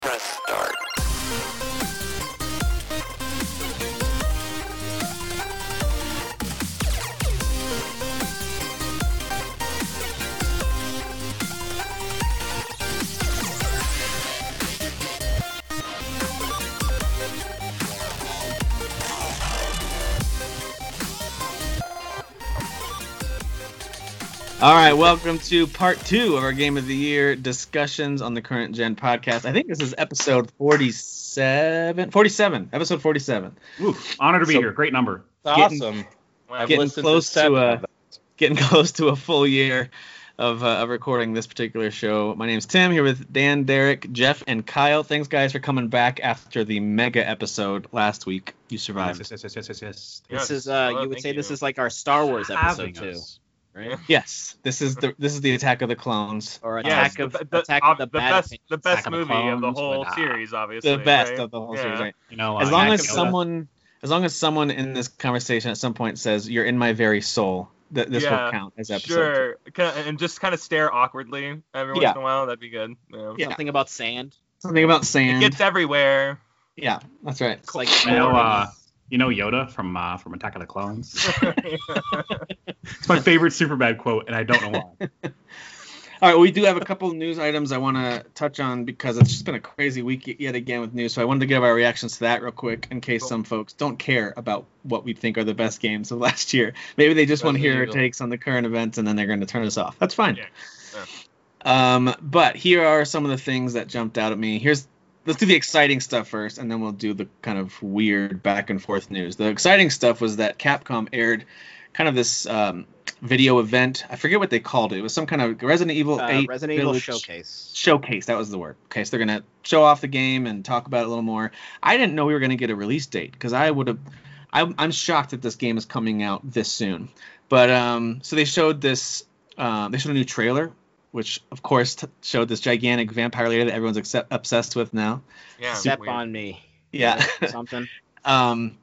Press start. All right, welcome to part two of our Game of the Year discussions on the current gen podcast. I think this is episode 47. 47. Episode 47. Ooh, honor to be So- here. Great number. Getting- awesome. I've getting close to, seven uh, of them. Getting close to a full year of, uh, of recording this particular show. My name's Tim, here with Dan, Derek, Jeff, and Kyle. Thanks, guys, for coming back after the mega episode last week. You survived. Yes, yes, yes, yes, yes, yes. This is uh Well, you would thank say this is like our Star Wars episode Having too, us. Right? Yes, this is the this is the Attack of the Clones. Or Yes, Attack of the, the, Attack uh, of the, the Bad best, Opinions. the best Attack of the movie of the whole but, uh, series, obviously. The best right? of the whole Yeah. series, right? You know, as uh, long Matt as Yoda. someone as long as someone in this conversation at some point says you're in my very soul th- this will count as episode Sure, Kinda- and just kind of stare awkwardly every once Yeah. in a while. That'd be good. Yeah. Yeah. Something about sand. something about sand. It gets everywhere. yeah that's right It's like You know, uh, you know Yoda from uh, from Attack of the Clones. it's my favorite Superbad quote, and I don't know why. all right we do have a couple news items i want to touch on because it's just been a crazy week yet again with news so i wanted to give our reactions to that real quick in case Cool. some folks don't care about what we think are the best games of last year maybe they just want to hear our takes on the current events and then they're going to turn us off that's fine Yeah. Um, but here are some of the things that jumped out at me. Here's let's do the exciting stuff first, and then we'll do the kind of weird back and forth news. The exciting stuff was that Capcom aired kind of this um, video event. I forget what they called it. It was some kind of Resident Evil uh, 8 Resident Evil showcase. showcase. That was the word. Okay, so they're gonna show off the game and talk about it a little more. I didn't know we were gonna get a release date because I would have. I'm, I'm shocked that this game is coming out this soon. But um, so they showed this. Uh, they showed a new trailer, which of course t- showed this gigantic vampire lady that everyone's accept- obsessed with now. Yeah. Step weird. on me. Yeah. Something. um,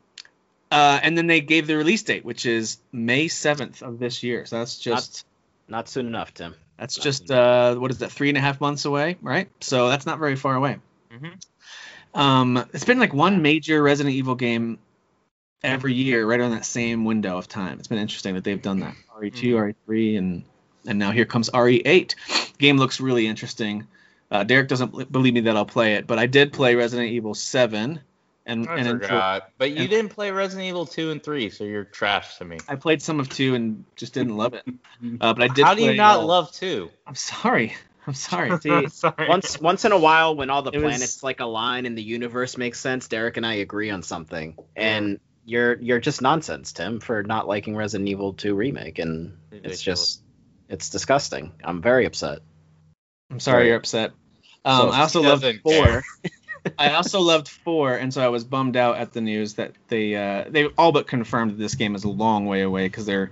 uh, and then they gave the release date, which is May 7th of this year. So that's just. Not soon enough, Tim. That's Not just uh, what is that? Three and a half months away, right? So that's not very far away. Mhm. Um, it's been like one major Resident Evil game every year, right on that same window of time. It's been interesting that they've done that. RE2, Mhm. RE3, and and now here comes RE8. Game looks really interesting. Uh, Derek doesn't believe me that I'll play it, but I did play Resident Evil 7, and I and enjoy- forgot. But you and- didn't play Resident Evil 2 and 3, so you're trash to me. I played some of two and just didn't love it. Uh, but I did. How do you not uh, love 2? I'm sorry. I'm sorry. See, Sorry. once once in a while, when all the It was- planets like align and the universe makes sense, Derek and I agree on something. And you're you're just nonsense, Tim, for not liking Resident Evil 2 remake, and it's Ridiculous. just it's disgusting. I'm very upset. I'm sorry Right. you're upset. Um, So I also loved four. I also loved four, and so I was bummed out at the news that they uh, they all but confirmed that this game is a long way away because they're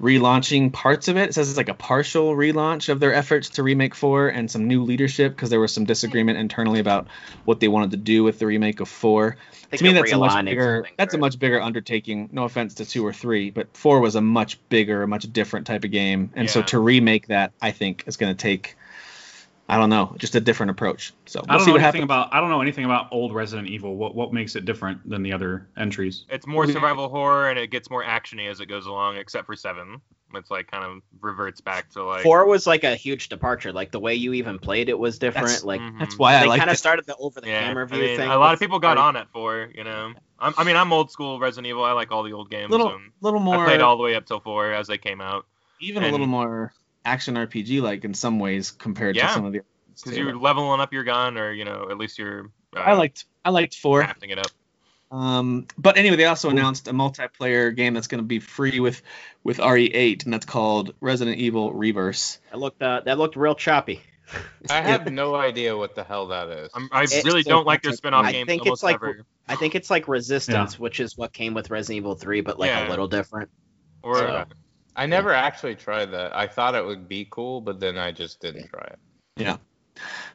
relaunching parts of it. It says it's like a partial relaunch of their efforts to remake four and some new leadership because there was some disagreement internally about what they wanted to do with the remake of four. To me, that's a much bigger that's a much bigger undertaking. No offense to two or three, but four was a much bigger, a much different type of game, and so to remake that, I think is going to take. I don't know, just a different approach. So I we'll don't see know what anything happens. about I don't know anything about old Resident Evil. What what makes it different than the other entries? It's more survival horror and it gets more actiony as it goes along, except for 7. It's like kind of reverts back to like. Four was like a huge departure. Like the way you even played it was different. That's- like Mhm. That's why I they like kind of started the over the Yeah, camera I view mean, thing. a lot of people got on it for, you know. I'm, I mean, I'm old school Resident Evil. I like all the old games. little and little I more played all the way up till 4 as they came out. even a little more action RPG like in some ways compared Yeah, to some of the Because you're leveling up your gun, or, you know, at least you're. Uh, I liked I liked four. crafting it up. Um, but anyway, they also announced a multiplayer game that's going to be free with with RE8, and that's called Resident Evil Re:Verse. That looked uh, that looked real choppy. I have no idea what the hell that is. I'm, I It's really so don't like their spin-off I games think almost it's like- ever. I think it's like Resistance, which is what came with Resident Evil 3, but like Yeah. a little different. Or so- I never actually tried that. I thought it would be cool, but then I just didn't try it. Yeah.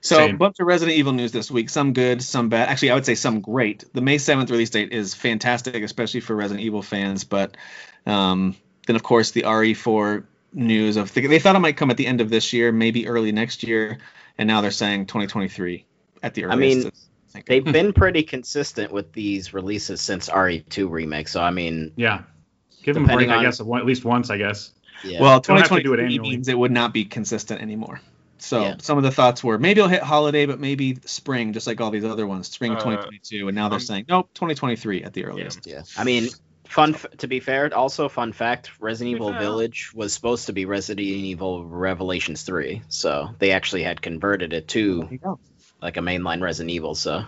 So Same. a bunch of Resident Evil news this week. Some good, some bad. Actually, I would say some great. The May 7th release date is fantastic, especially for Resident Evil fans. But um, then, of course, the RE4 news of they thought it might come at the end of this year, maybe early next year, and now they're saying 2023 at the earliest. I earliest. mean, is thinking. They've been pretty consistent with these releases since RE2 remake. So I mean, Yeah. Give them a Depending break, I guess, at least once, I guess. yeah. well, Don't have to 2023 do it means it would not be consistent anymore. So Yeah. some of the thoughts were maybe it'll hit holiday, but maybe spring, just like all these other ones, spring Uh, 2022. And now they're saying nope, 2023 at the earliest. yeah. I mean, fun. F- to be fair, also fun fact: Resident Evil fair. Village was supposed to be Resident Evil Revelations 3. So they actually had converted it to like a mainline Resident Evil. So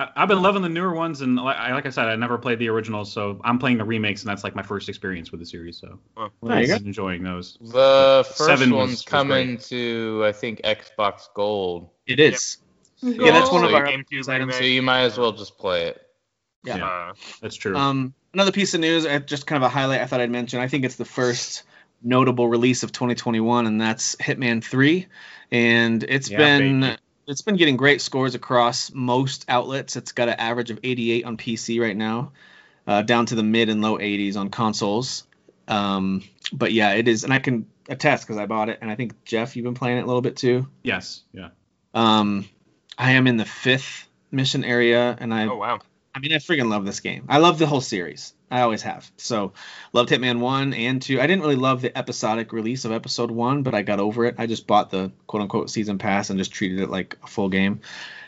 I, I've been loving the newer ones, and like I, like I said, I never played the originals, so I'm playing the remakes, and that's like my first experience with the series. So There you go. I'm enjoying those. The first Seven one's was coming to I think Xbox Gold, It is. Yeah, that's one of So our GameCube items. so you might as well just play it. Yeah. Uh, That's true. Um, another piece of news, uh, just kind of a highlight I thought I'd mention. I think it's the first notable release of 2021, and that's Hitman 3. And it's Yeah, been baby. It's been getting great scores across most outlets. It's got an average of 88 on PC right now, uh, down to the mid and low 80s on consoles. Um, but yeah, it is, and I can attest because I bought it, and I think Jeff, you've been playing it a little bit too. yes. Yeah. Um, I am in the fifth mission area, and I oh wow. I mean, I freaking love this game. I love the whole series. I always have. So, loved Hitman 1 and 2. I didn't really love the episodic release of episode 1, but I got over it. I just bought the quote unquote season pass and just treated it like a full game.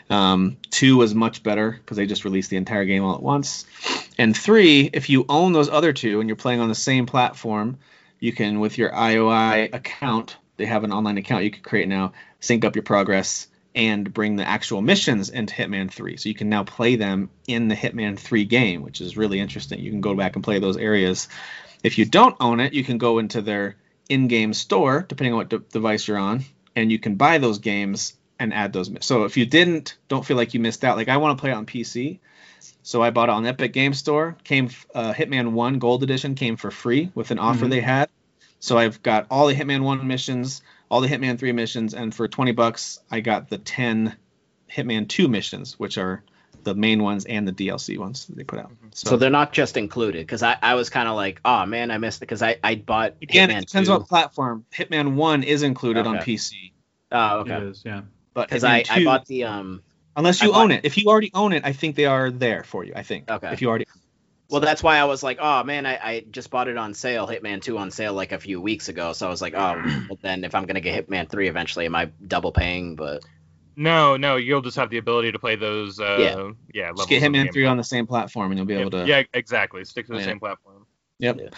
Um, 2 was much better because they just released the entire game all at once. And 3, if you own those other two and you're playing on the same platform, you can, with your IOI account, they have an online account you can create now, sync up your progress and bring the actual missions into Hitman 3. So you can now play them in the Hitman 3 game, which is really interesting. You can go back and play those areas. If you don't own it, you can go into their in-game store, depending on what de- device you're on, and you can buy those games and add those. So if you didn't, don't feel like you missed out. Like I want to play it on PC, so I bought it on Epic Game Store. Came uh, Hitman 1 Gold Edition came for free with an offer Mhm. they had. So I've got all the Hitman 1 missions, all the Hitman 3 missions, and for 20 bucks, I got the 10 Hitman 2 missions, which are the main ones and the DLC ones that they put out. So, so they're not just included because I, I was kind of like, oh man, I missed it because I I bought again, Hitman it depends 2. on what platform. Hitman 1 is included on PC, Oh okay. is, yeah. but Because I, 2, I bought the um unless you bought- own it. If you already own it, I think they are there for you. I think. Okay. If you already. Well, that's why I was like, oh man, I, I just bought it on sale, Hitman 2 on sale like a few weeks ago. So I was like, oh, well, then if I'm gonna get Hitman 3 eventually, am I double paying? But No, no, you'll just have the ability to play those. Uh, Yeah. yeah. Just get levels of Hitman 3 on the same platform, and you'll be Yeah, able to. yeah, exactly. Stick to the Yeah. same platform. Yep. Yeah.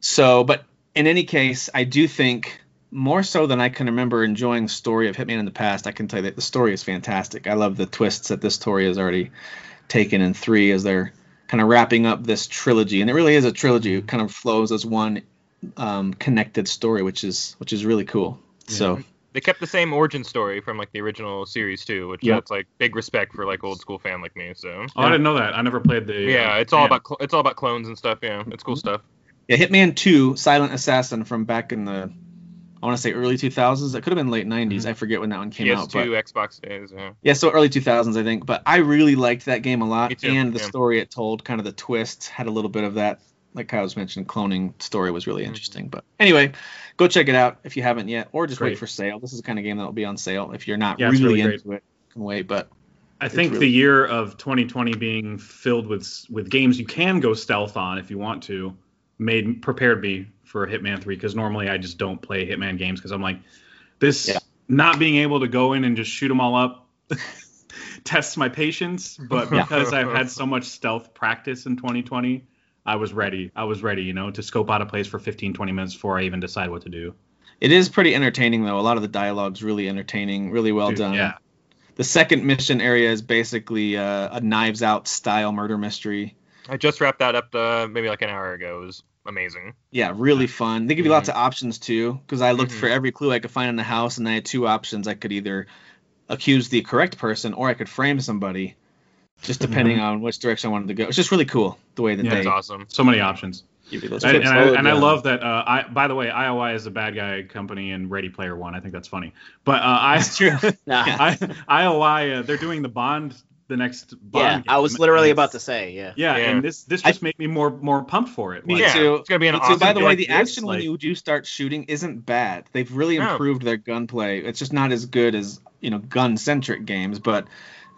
So, but in any case, I do think more so than I can remember enjoying the story of Hitman in the past, I can tell you that the story is fantastic. I love the twists that this story has already taken in three as they're kind of wrapping up this trilogy, and it really is a trilogy. It kind of flows as one um, connected story, which is which is really cool. So They kept the same origin story from like the original series too, which Yep. that's like big respect for like old school fan like me. So Oh, I didn't know that. I never played the. yeah, uh, it's all yeah. about cl- it's all about clones and stuff. Yeah, it's cool stuff. yeah, Hitman Two, Silent Assassin from back in the I want to say early 2000s. It could have been late 90s. I forget when that one came out. But PS2, Xbox days. Yeah. Yeah, so early 2000s, I think. But I really liked that game a lot, too, and the yeah. story it told, kind of the twist, had a little bit of that. Like Kyle was mentioned, cloning story was Mm-hmm. really interesting. But anyway, go check it out if you haven't yet, or just wait for sale. This is the kind of game that will be on sale if you're not Yeah, really, really into it. Can wait, but I think really- the year of 2020 being filled with with games you can go stealth on if you want to made prepared me for Hitman 3 because normally I just don't play Hitman games because I'm like this Yeah. not being able to go in and just shoot them all up tests my patience but Yeah. because I've had so much stealth practice in 2020 I was ready I was ready you know to scope out a place for 15 20 minutes before I even decide what to do it is pretty entertaining though. A lot of the dialogue's really entertaining, really well Dude, done. yeah The second mission area is basically uh, a Knives Out style murder mystery. I just wrapped that up uh, maybe like an hour ago. It was amazing. Yeah, really fun. They give you lots of options too, because I looked Mhm. for every clue I could find in the house, and I had two options. I could either accuse the correct person, or I could frame somebody, just depending on which direction I wanted to go. It's just really cool the way that Yeah, they It's awesome. so many options give you those. And, tips. and, I, Oh, and I love that. Uh, I by the way, IOI is a bad guy company in Ready Player One. I think that's funny. But uh, I, It's true. nah, I IOI uh, they're doing the Bond the next Bond Yeah, game. I was literally it's- about to say, yeah. Yeah, Yeah. and this this I- just made me more more pumped for it. Me Like, too. it's gonna be an Me too. awesome By the way, like the this, action when you do start shooting isn't bad. They've really No. improved their gunplay. It's just not as good as you know gun centric games, but.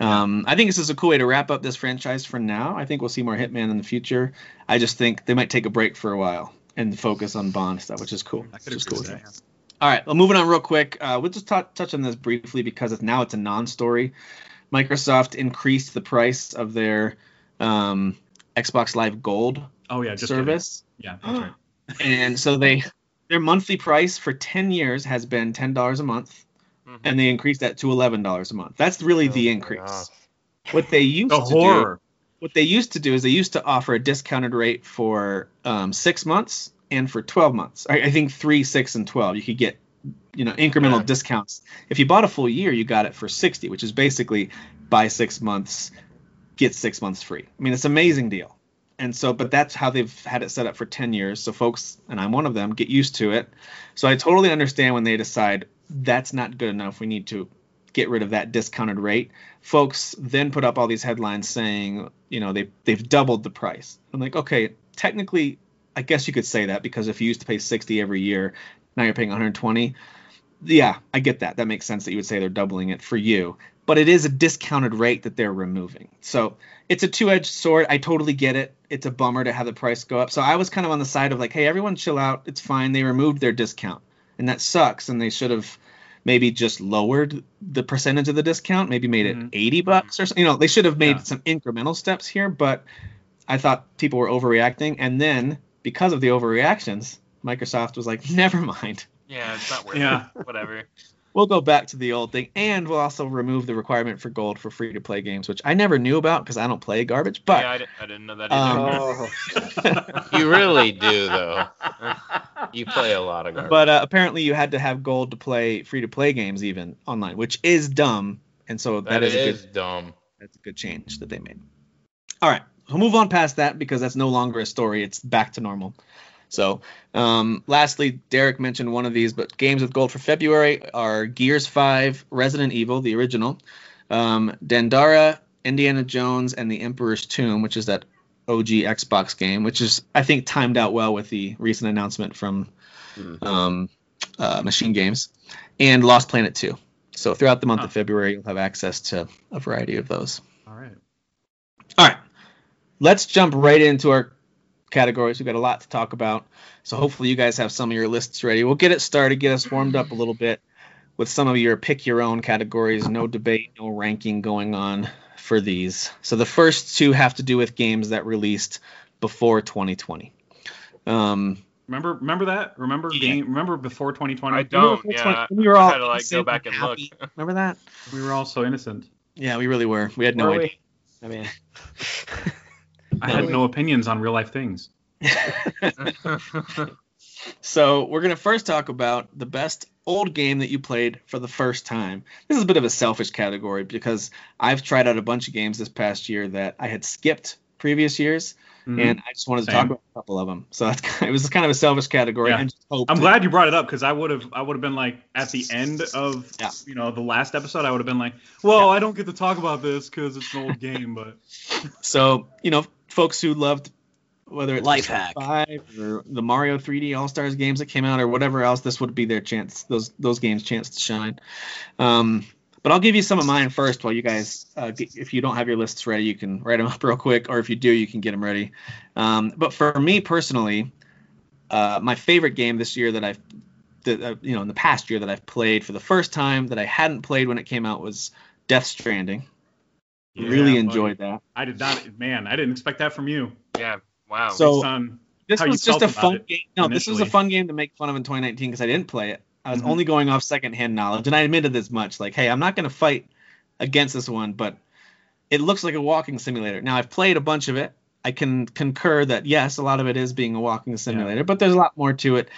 Um, I think this is a cool way to wrap up this franchise for now. I think we'll see more Hitman in the future. I just think they might take a break for a while and focus on Bond stuff, which is cool. I Which could is agree cool. with that. All right, well, moving on real quick. Uh, we'll just tou- touch on this briefly because it's, now it's a non-story. Microsoft increased the price of their um, Xbox Live Gold Oh yeah, just kidding. service, Yeah, that's right. and so they their monthly price for 10 years has been $10 a month, Mhm. and they increased that to $11 a month. That's really the Oh my increase. gosh. What they used The to do what they used to do is they used to offer a discounted rate for um, six months and for 12 months. I, I think three, six, and 12. You could get, you know, incremental Yeah. discounts. If you bought a full year, you got it for 60, which is basically buy six months, get six months free. I mean, it's an amazing deal. And so, but that's how they've had it set up for 10 years. So folks, and I'm one of them, get used to it. So I totally understand when they decide that's not good enough. We need to get rid of that discounted rate. Folks then put up all these headlines saying, you know, they they've doubled the price. I'm like, okay, technically, I guess you could say that because if you used to pay 60 every year, now you're paying 120. Yeah, I get that. That makes sense that you would say they're doubling it for you. But it is a discounted rate that they're removing. So it's a two-edged sword. I totally get it. It's a bummer to have the price go up. So I was kind of on the side of like, hey, everyone chill out. It's fine. They removed their discount. And that sucks. And they should have maybe just lowered the percentage of the discount, maybe made it Mhm. 80 bucks or something. You know, they should have made Yeah. some incremental steps here, but I thought people were overreacting. And then because of the overreactions, Microsoft was like, never mind. Yeah, it's not worth Yeah. it. Whatever. We'll go back to the old thing, and we'll also remove the requirement for gold for free to play games, which I never knew about because I don't play garbage. But yeah, I, didn't know that either. Um, Oh. You really do though. You play a lot of garbage. but uh, apparently you had to have gold to play free to play games even online, which is dumb. And so that that is, a is good dumb. that's a good change that they made. All right, we'll move on past that because that's no longer a story. It's back to normal. So, um, lastly, Derek mentioned one of these, but games with gold for February are Gears 5, Resident Evil, the original, um, Dandara, Indiana Jones, and The Emperor's Tomb, which is that OG Xbox game, which is, I think, timed out well with the recent announcement from Mhm. um, uh, Machine Games, and Lost Planet 2. So, throughout the month Huh. of February, you'll have access to a variety of those. All right. All right, let's jump right into our categories. We've got a lot to talk about, so hopefully you guys have some of your lists ready. We'll get it started, get us warmed up a little bit with some of your pick your own categories. No debate, no ranking going on for these. So the first two have to do with games that released before 2020. Um, Remember remember that? Remember Yeah. game remember before 2020? I don't. Yeah, we were all I had to like go back and look. Remember that? We were all so innocent. Yeah, we really were. We had no Were idea. we? I mean, I had no opinions on real life things. So we're gonna first talk about the best old game that you played for the first time. This is a bit of a selfish category because I've tried out a bunch of games this past year that I had skipped previous years, Mhm. and I just wanted to Same. talk about a couple of them. So that's kind it was kind of a selfish category. Yeah. And just hoped I'm that- glad you brought it up because I would have I would have been like at the end of Yeah. you know the last episode I would have been like, well, I don't get to talk about this because it's an old game, but So you know, folks who loved whether it's Life hack. Five or the Mario 3D All Stars games that came out or whatever else, this would be their chance. Those those games' chance to shine. Um, but I'll give you some of mine first while you guys, uh, get, if you don't have your lists ready, you can write them up real quick, or if you do, you can get them ready. Um, but for me personally, uh, my favorite game this year that I've, that, uh, you know, in the past year that I've played for the first time that I hadn't played when it came out was Death Stranding. really enjoyed that. I did not. Man, I didn't expect that from you. yeah. Wow. So- Based on- This was just a fun it game. No, this was a fun game to make fun of in 2019 because I didn't play it. I was Mhm. only going off secondhand knowledge, and I admitted this much. Like, hey, I'm not going to fight against this one, but it looks like a walking simulator. Now, I've played a bunch of it. I can concur that yes, a lot of it is being a walking simulator, but there's a lot more to it.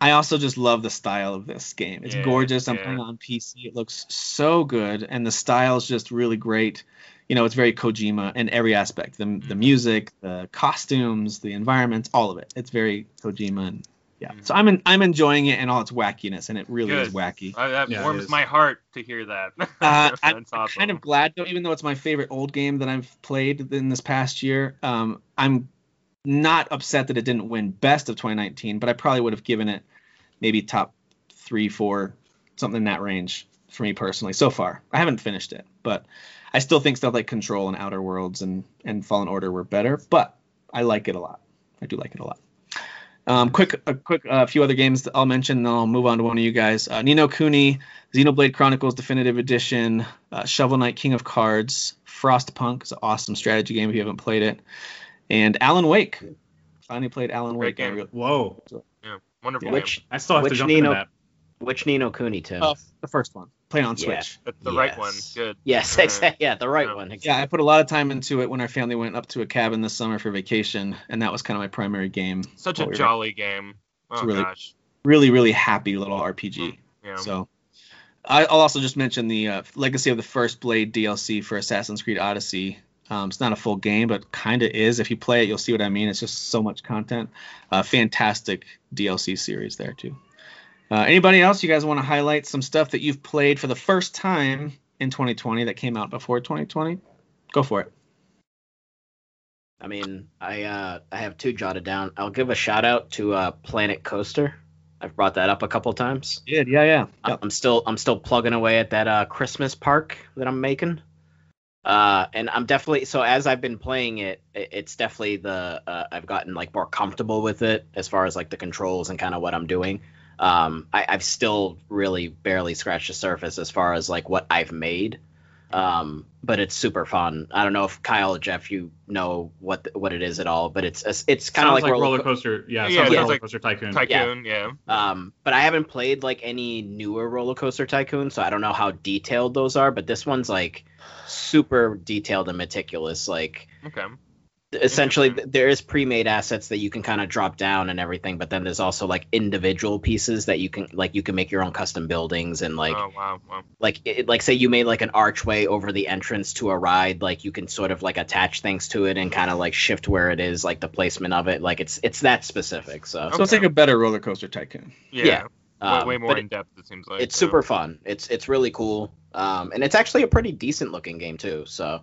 I also just love the style of this game. It's Yeah, gorgeous. I'm yeah. playing on PC. It looks so good, and the style is just really great. You know, it's very Kojima in every aspect. The the Mhm. music, the costumes, the environments, all of it. It's very Kojima, and Yeah. Mhm. So I'm in, I'm enjoying it and all its wackiness, and it really is wacky. Uh, that Yeah, warms my heart to hear that. Uh, I'm awesome. kind of glad though, even though it's my favorite old game that I've played in this past year. Um, I'm not upset that it didn't win best of 2019, but I probably would have given it maybe top three, four, something in that range for me personally. So far, I haven't finished it, but I still think stuff like Control and Outer Worlds and and Fallen Order were better. But I like it a lot. I do like it a lot. Um, quick, a quick, a few other games that I'll mention. Then I'll move on to one of you guys. Uh, Ni no Kuni, Xenoblade Chronicles Definitive Edition, uh, Shovel Knight King of Cards, Frostpunk is an awesome strategy game if you haven't played it, and Alan Wake. Finally played Alan Great Wake. I game. really- Whoa. yeah, wonderful. Yeah. game. Which I still have to jump Nino- into that. Which Ni no Kuni, Tim? Uh, the first one, playing on Yeah. Switch. That's the right one. Yes. Good. yes, exactly. Yeah, the right yeah. one. Yeah, I put a lot of time into it when our family went up to a cabin this summer for vacation, and that was kind of my primary game. Such a we were- jolly game. Oh really- gosh. Really, really happy little RPG. Yeah. So I- I'll also just mention the uh, Legacy of the First Blade DLC for Assassin's Creed Odyssey. Um, it's not a full game, but kind of is. If you play it, you'll see what I mean. It's just so much content. Uh, fantastic DLC series there too. Uh, anybody else? You guys want to highlight some stuff that you've played for the first time in 2020 that came out before 2020? Go for it. I mean, I uh, I have two jotted down. I'll give a shout out to uh, Planet Coaster. I've brought that up a couple times. Did yeah yeah. I- I'm still I'm still plugging away at that uh, Christmas park that I'm making. Uh, and I'm definitely so as I've been playing it, it- it's definitely the uh, I've gotten like more comfortable with it as far as like the controls and kind of what I'm doing. Um, I, I've still really barely scratched the surface as far as like what I've made. Um, but it's super fun. I don't know if Kyle or Jeff you know what the, what it is at all, but it's it's, it's kind of like, like roller roller coaster. Yeah, Yeah, sounds it like sounds roller coaster tycoon. Tycoon. Yeah. Um, but I haven't played like any newer roller coaster tycoon, so I don't know how detailed those are. But this one's like super detailed and meticulous. Like Okay. Essentially, there is pre-made assets that you can kind of drop down and everything, but then there's also like individual pieces that you can like you can make your own custom buildings and like oh wow. wow. like it, like say you made like an archway over the entrance to a ride like you can sort of like attach things to it and kind of like shift where it is like the placement of it like it's it's that specific so So it's like a better roller coaster tycoon. Yeah. Yeah. way, um, way more but in depth. It seems like. it's so. super fun. It's it's really cool. Um, and it's actually a pretty decent looking game too. So,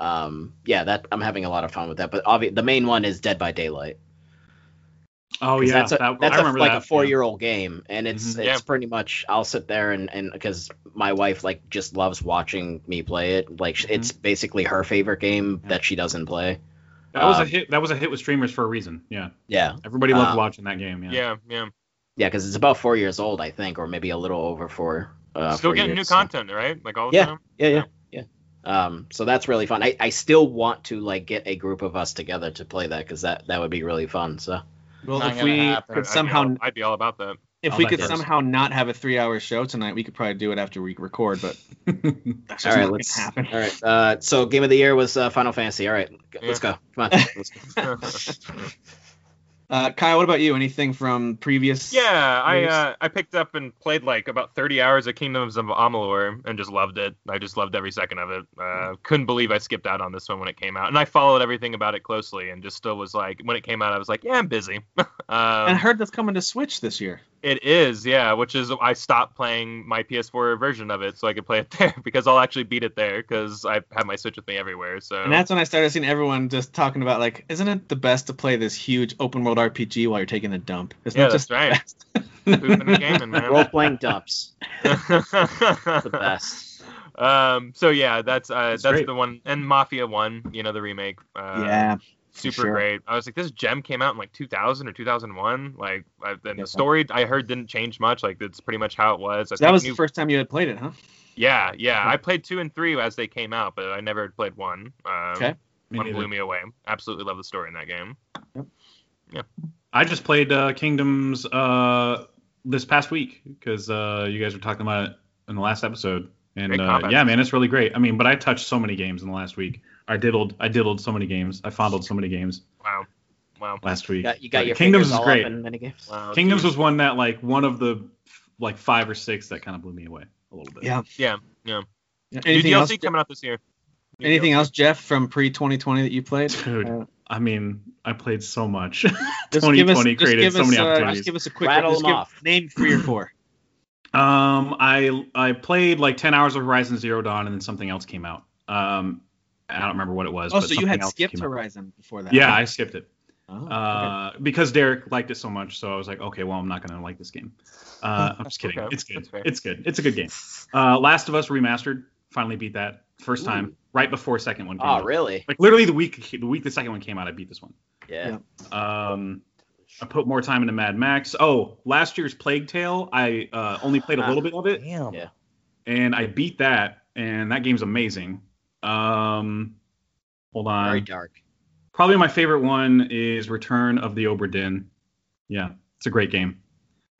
um, yeah, that I'm having a lot of fun with that. But obvi- the main one is Dead by Daylight. Oh yeah, that's a, that, that's I a, remember like that. a four year old game, and it's Mhm. it's Yeah. pretty much I'll sit there and and because my wife like just loves watching me play it. Like sh it's basically her favorite game that she doesn't play. That was a um, hit. That was a hit with streamers for a reason. Yeah, Yeah, everybody loved Um, watching that game. Yeah. Yeah. Yeah. yeah, because it's about four years old, I think, or maybe a little over four. Uh, Still four getting new years, so- content, right? Like all the Yeah. time. yeah yeah yeah um so that's really fun i i still want to like get a group of us together to play that because that that would be really fun so Well, Not if we happen. could I'd be somehow all- I'd be all about that. if Oh, we could does. somehow not have a three-hour show tonight, we could probably do it after we record. But that's all right let's happen. all right uh so game of the year was uh, final fantasy all right g- let's go come on let's go. Uh, Kyle, what about you? Anything from previous? Yeah, I uh, I picked up and played like about 30 hours of Kingdoms of Amalur and just loved it. I just loved every second of it. Uh, couldn't believe I skipped out on this one when it came out, and I followed everything about it closely, and just still was like, when it came out, I was like, yeah, I'm busy. And I um, heard that's coming to Switch this year. It is, yeah, which is I stopped playing my PS4 version of it so I could play it there because I'll actually beat it there because I have my Switch with me everywhere. So And that's when I started seeing everyone just talking about like, isn't it the best to play this huge open world RPG while you're taking a dump? Isn't Yeah, just that's right. the best? Pooping and gaming, man. role-playing dumps the the best Um. So yeah, that's uh, That's that's, the one, and Mafia One, you know, the remake. Uh, yeah, super sure. great. I was like, this gem came out in like 2000 or 2001. Like, I, and Yeah. the story I heard didn't change much. Like, it's pretty much how it was. I So that was new- the first time you had played it, huh? Yeah, yeah. I played two and three as they came out, but I never played one. Um, Okay. Me One neither. blew me away. Absolutely love the story in that game. Yep. Yeah. I just played uh, Kingdoms uh, this past week because uh, you guys were talking about it in the last episode, and uh, yeah, man, it's really great. I mean, but I touched so many games in the last week. I diddled, I diddled so many games. I fondled so many games Wow. Wow. last you week. got, you got your Kingdoms is great. up in minigames Wow. Kingdoms geez. was one that like one of the like five or six that kind of blew me away a little bit. Yeah. Yeah. Yeah. Yeah. New Anything DLC else? coming out this year. Anything else, Jeff, from pre 2020 that you played? Dude, Uh, I mean, I played so much. Just give us, 2020 just created give so us, many uh, opportunities. just give us a quick Rattle them give- off. Name three or four. Um, I I played like 10 hours of Horizon Zero Dawn, and then something else came out. Um, I don't remember what it was. Oh, but so you had skipped came out. Horizon before that? Yeah, I skipped it. Oh, okay. Uh, because Derek liked it so much, so I was like, okay, well, I'm not gonna like this game. Uh, I'm just kidding. Okay, It's good. It's good. It's a good game. Uh, Last of Us remastered. Finally beat that first time, right before second one came out. Oh, out. really? Like literally the week the week the second one came out, I beat this one. Yeah. Um, I put more time into Mad Max. Oh, last year's Plague Tale, I uh, only played a little bit of it, Damn. Yeah. and I beat that, and that game's amazing. Um, hold on. Very dark. Probably my favorite one is Return of the Obra Dinn. Yeah, it's a great game.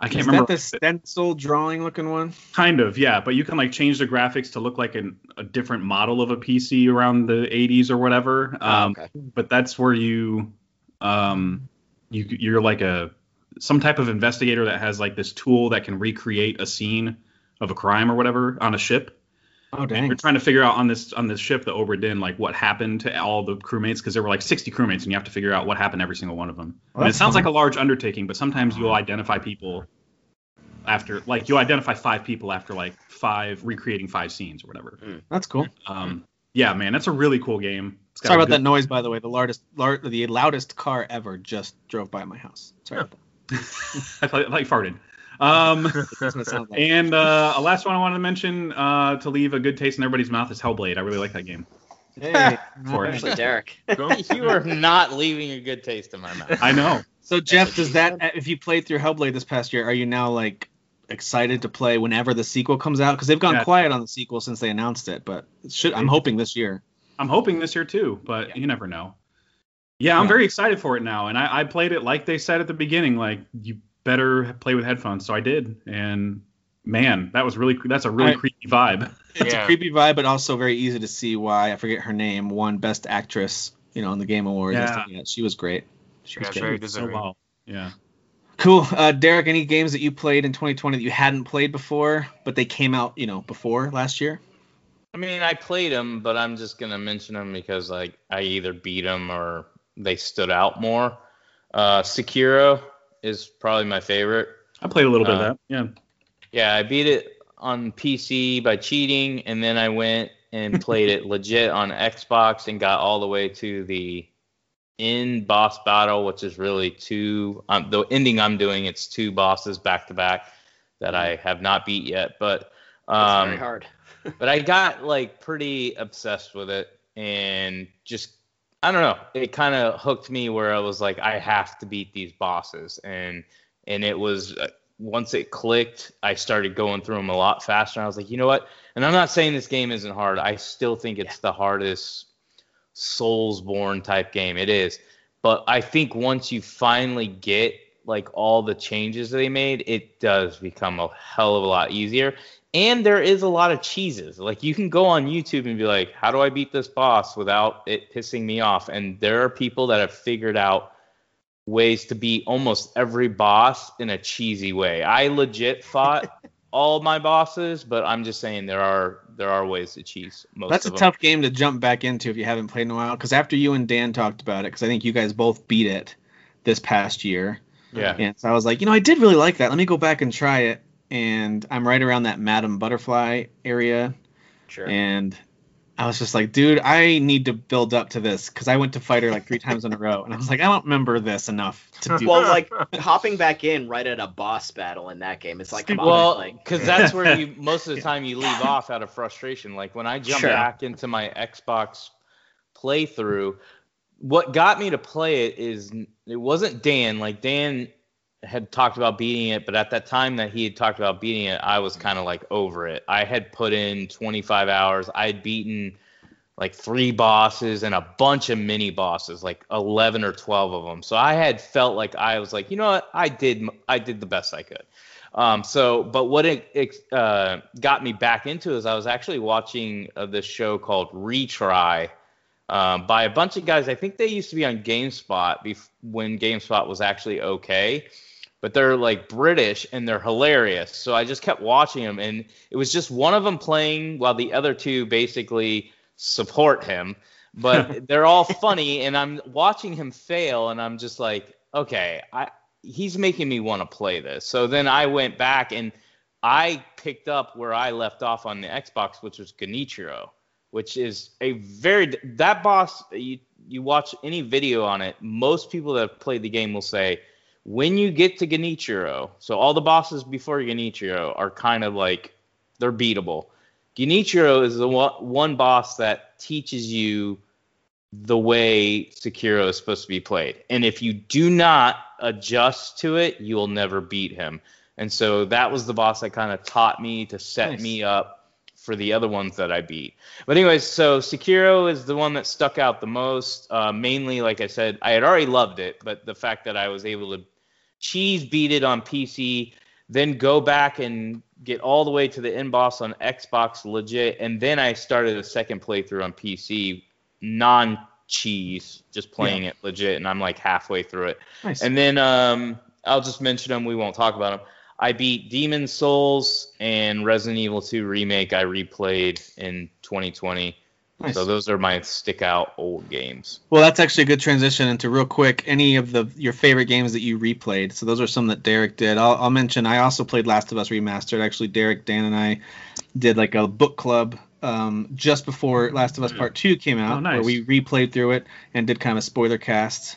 I can't Is remember. that the stencil drawing looking one? Kind of, yeah. But you can like change the graphics to look like an, a different model of a PC around the 80s or whatever. Oh, Um, okay. But that's where you, um, you you're like a some type of investigator that has like this tool that can recreate a scene of a crime or whatever on a ship. Oh And dang! You're trying to figure out on this on this ship, the Obra Dinn, like what happened to all the crewmates because there were like 60 crewmates, and you have to figure out what happened to every single one of them. Well, and it sounds fun. like a large undertaking, but sometimes you'll identify people after like you'll identify five people after like five recreating five scenes or whatever. That's cool. Um, yeah, man, that's a really cool game. It's got Sorry a about that noise, by the way. The loudest, lar- the loudest car ever just drove by my house. Sorry about I thought, I thought you farted. Um, that. That's what it sounds like. and uh, a last one I wanted to mention uh, to leave a good taste in everybody's mouth is Hellblade. I really like that game. Hey, For. Actually, Derek. you are not leaving a good taste in my mouth. I know. So Jeff, does that if you played through Hellblade this past year, are you now like excited to play whenever the sequel comes out? Because they've gone Yeah. quiet on the sequel since they announced it, but it should I'm hoping this year. I'm hoping this year too, but Yeah. you never know. Yeah, I'm Yeah. very excited for it now, and I, I played it like they said at the beginning, like you better play with headphones. So I did, and man, that was really that's a really I- creepy vibe. It's Yeah. a creepy vibe, but also very easy to see why I forget her name won Best Actress, you know, in the Game Awards. and Yeah. stuff like that. She was great. She was great. very so well. Yeah. Cool. Uh, Derek, any games that you played in 2020 that you hadn't played before, but they came out, you know, before last year? I mean, I played them, but I'm just gonna mention them because like I either beat them or they stood out more. Uh, Sekiro is probably my favorite. I played a little bit Uh, of that. Yeah. Yeah, I beat it on PC by cheating, and then I went and played it legit on Xbox and got all the way to the end boss battle, which is really two. Um, the ending I'm doing, it's two bosses back to back that I have not beat yet, but It's um, very hard. but I got like pretty obsessed with it and just I don't know, it kind of hooked me where I was like I have to beat these bosses and and it was uh, once it clicked, I started going through them a lot faster. And I was like, you know what? And I'm not saying this game isn't hard. I still think it's the hardest Soulsborne type game. It is. But I think once you finally get like all the changes they made, it does become a hell of a lot easier. And there is a lot of cheeses. Like you can go on YouTube and be like, how do I beat this boss without it pissing me off? And there are people that have figured out ways to beat almost every boss in a cheesy way. I legit fought all my bosses, but I'm just saying there are there are ways to cheese most That's a them. tough game to jump back into if you haven't played in a while. Because after you and Dan talked about it, because I think you guys both beat it this past year, Yeah. and so I was like, you know, I did really like that. Let me go back and try it. And I'm right around that Madam Butterfly area, Sure. and I was just like, dude, I need to build up to this because I went to fight her like three times in a row, and I was like, I don't remember this enough to do. well, like hopping back in right at a boss battle in that game, it's like, come on, Well, like, because that's where you most of the time you leave off out of frustration. Like when I jump Sure. back into my Xbox playthrough, what got me to play it is it wasn't Dan. Like Dan had talked about beating it, but at that time that he had talked about beating it, I was kind of like over it. I had put in 25 hours. I had beaten like three bosses and a bunch of mini bosses, like 11 or 12 of them. So I had felt like I was like, you know what, I did, I did the best I could. Um, so, but what it, it uh, got me back into is I was actually watching uh, this show called Retry um, by a bunch of guys. I think they used to be on GameSpot bef- when GameSpot was actually okay, but they're like British and they're hilarious. So I just kept watching them, and it was just one of them playing while the other two basically support him. But they're all funny, and I'm watching him fail, and I'm just like, okay, I he's making me want to play this. So then I went back and I picked up where I left off on the Xbox, which was Genichiro, which is a very that boss. You you watch any video on it, most people that have played the game will say when you get to Genichiro, so all the bosses before Genichiro are kind of like they're beatable. Genichiro is the one, one boss that teaches you the way Sekiro is supposed to be played. And if you do not adjust to it, you will never beat him. And so that was the boss that kind of taught me to set Nice. me up for the other ones that I beat. But anyways, so Sekiro is the one that stuck out the most. Uh, mainly, like I said, I had already loved it, but the fact that I was able to cheese beat it on PC, then go back and get all the way to the end boss on Xbox legit, and then I started a second playthrough on PC, non cheese, just playing it legit, and I'm like halfway through it. Nice. And then um, I'll just mention them. We won't talk about them. I beat Demon Souls and Resident Evil 2 remake. I replayed in 2020. Nice. So those are my stick out old games. Well, that's actually a good transition into real quick. Any of the your favorite games that you replayed? So those are some that Derek did. I'll, I'll mention. I also played Last of Us Remastered. Actually, Derek, Dan, and I did like a book club um, just before Last of Us Part Two came out, Oh, nice. where we replayed through it and did kind of a spoiler cast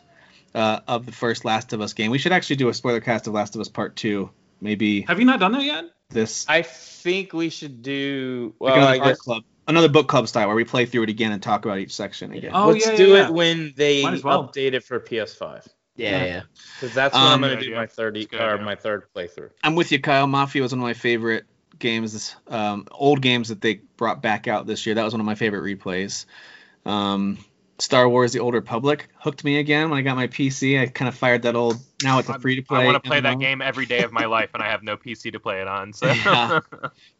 uh, of the first Last of Us game. We should actually do a spoiler cast of Last of Us Part Two. Maybe Have you not done that yet? this I think we should do. like another I club, another book club style where we play through it again and talk about each section again. Oh, let's yeah, do yeah, yeah. it when they well. update it for PS5. Yeah, Yeah. yeah. Because that's when Um, I'm gonna do my third good or idea. my third playthrough. I'm with you, Kyle. Mafia was one of my favorite games, um, old games that they brought back out this year. That was one of my favorite replays. Um, Star Wars: The Old Republic hooked me again when I got my PC. I kind of fired that old. Now it's a free to play. I want to play that game every day of my life, and I have no PC to play it on. So Yeah.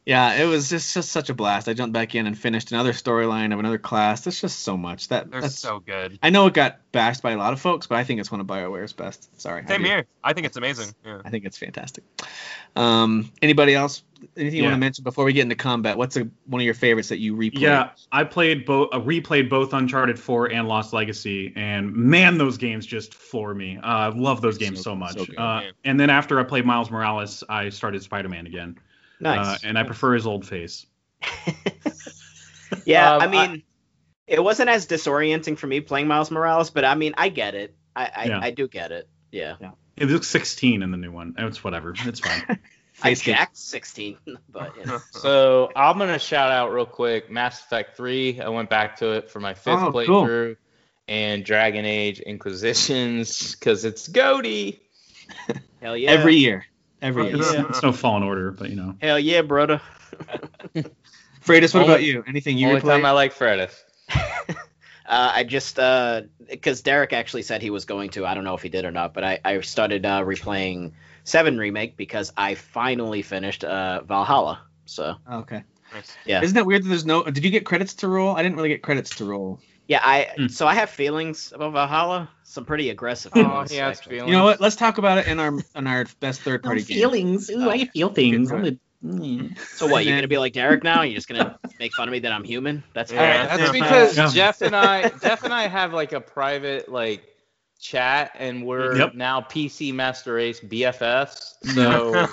Yeah, it was just, just such a blast. I jumped back in and finished another storyline of another class. That's just so much. That they're that's so good. I know it got bashed by a lot of folks, but I think it's one of Bioware's best. Sorry. I Same do. here. I think it's amazing. Yeah. I think it's fantastic. Um, anybody else? Anything you want to mention before we get into combat? What's a, one of your favorites that you replayed? Yeah, I played both, uh, replayed both Uncharted 4 and Lost Legacy, and man, those games just floor me. Uh, I love those games So- so, much. so uh, yeah. and then after I played Miles Morales, I started Spider-Man again, uh, Nice. and I prefer his old face. yeah, Um, I mean, it wasn't as disorienting for me playing Miles Morales, but I mean, I get it. I I, Yeah. I do get it. Yeah. It looks 16 in the new one. It's whatever. It's fine. I Face jacked 16, but you know. So I'm gonna shout out real quick Mass Effect 3. I went back to it for my fifth Oh, cool. playthrough, and Dragon Age Inquisitions because it's goaty. hell yeah. Every year. Every year. It's, it's no Fallen Order, but you know. hell yeah, brother. Freitas, what Only- about you? Anything you Only time? I like Fredis. Uh, I just because Derek actually said he was going to. I don't know if he did or not, but I, I started uh, replaying Seven remake because I finally finished uh, Valhalla. So Oh, okay. Yeah. Isn't that weird that there's no? Did you get credits to roll? I didn't really get credits to roll. yeah, I Hmm. so I have feelings about Valhalla. Some pretty aggressive Oh, feelings. he has feelings. You know what? Let's talk about it in our in our best third party game. feelings. Ooh, I feel things. So what? You're gonna be like Derek now? You're just gonna make fun of me that I'm human? That's Yeah. Fine. right, that's because Jeff and I, Jeff and I have like a private like chat, and we're Yep. now PC Master Race BFFs. So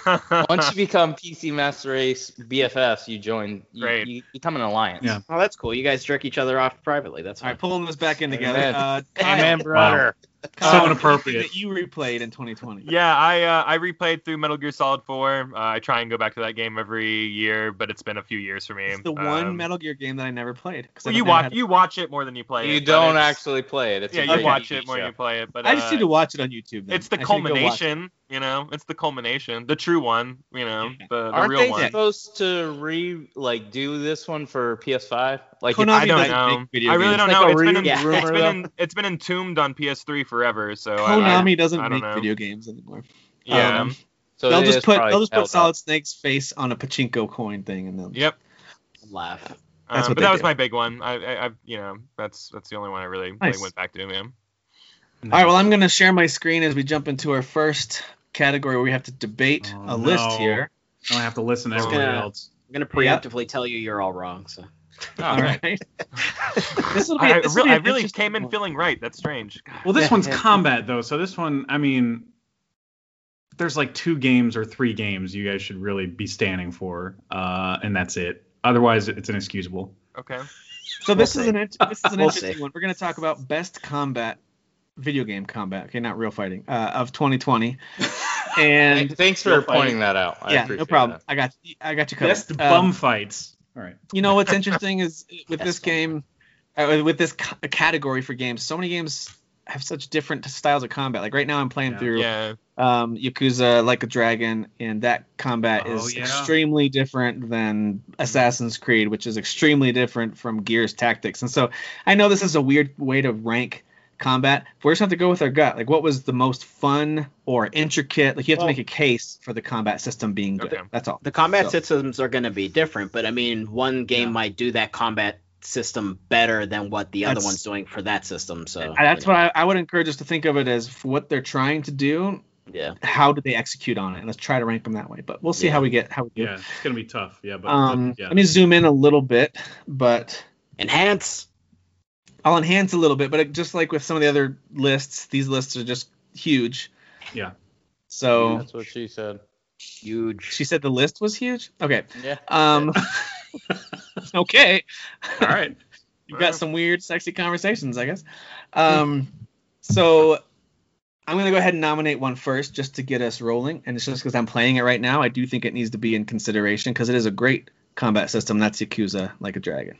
once you become PC Master Race BFFs, you join. You, Great. you become an alliance. Yeah. Oh, that's cool. You guys jerk each other off privately. That's All fine. right, pulling this back in together. Amen. Uh, Amen, brother. Kyle, So anything inappropriate. That you replayed in 2020. Yeah, I uh, I replayed through Metal Gear Solid 4. Uh, I try and go back to that game every year, but it's been a few years for me. It's the one Um, Metal Gear game that I never played. 'cause I Well, you watch had- you watch it more than you play it. You don't actually play it. It's Yeah, you watch TV it more than you play it. But I just uh, need to watch it on YouTube. Then. It's the I should go watch it. culmination, you know. It's the culmination, the true one, you know, Yeah. the, the Aren't real they one. supposed to re like do this one for PS5? Like Konami I don't know. I really games. don't know. like a It's been, in, Yeah. it's been in, it's been entombed on PS3 forever. So I- Konami I, doesn't I don't make know. video games anymore. yeah. Um, so they'll just put they'll just put held up. Solid Snake's face on a pachinko coin thing, and then yep. Laugh. That's Um, what but they that was my big one. I, I, I, you know, that's that's the only one I really, Nice. really went back to, man. All right, well, I'm going to share my screen as we jump into our first category where we have to debate Oh, a list here. I don't have to listen to everyone else. I'm gonna preemptively tell you you're all wrong. So Oh, All right. this will be. I, I this will really, be I really came in one. feeling right. That's strange. Well, this Yeah, one's yeah. combat though, so this one, I mean, there's like two games or three games you guys should really be standing for, uh, and that's it. Otherwise, it's inexcusable. Okay. So this We'll is an this is an We'll interesting see. one. We're going to talk about best combat video game combat. Okay, not real fighting uh, of 2020. And Thanks for Real fighting. pointing that out. I yeah, no problem. that. I got I got you covered. Best Um, bum fights. All right. You know what's interesting is with this game, uh, with this c- category for games, so many games have such different styles of combat. Like right now, I'm playing Yeah. through Yeah. um, Yakuza Like a Dragon, and that combat Oh, is yeah. extremely different than Assassin's Creed, which is extremely different from Gears Tactics. And so I know this is a weird way to rank combat. But we just have to go with our gut. Like, what was the most fun or intricate? Like, you have Well- to make a case for the combat system being good. Okay. That's all. The combat So- systems are going to be different, but I mean, one game Yeah. might do that combat system better than what the other one's doing for that system. So And that's what I, I would encourage us to think of it as for what they're trying to do. Yeah. How do they execute on it? And let's try to rank them that way. But we'll see Yeah. how we get how we do. Yeah, it's gonna be tough. Yeah, but, but Um, yeah. let me zoom in a little bit, but Enhance. I'll enhance a little bit, but it, just like with some of the other lists, these lists are just huge. Yeah. So That's what she said. Huge. she said the list was huge. Okay. Yeah. Um. okay. All right. You've got some weird, sexy conversations, I guess. Um. So I'm gonna go ahead and nominate one first, just to get us rolling, and it's just because I'm playing it right now. I do think it needs to be in consideration because it is a great combat system. That's Yakuza Like a Dragon.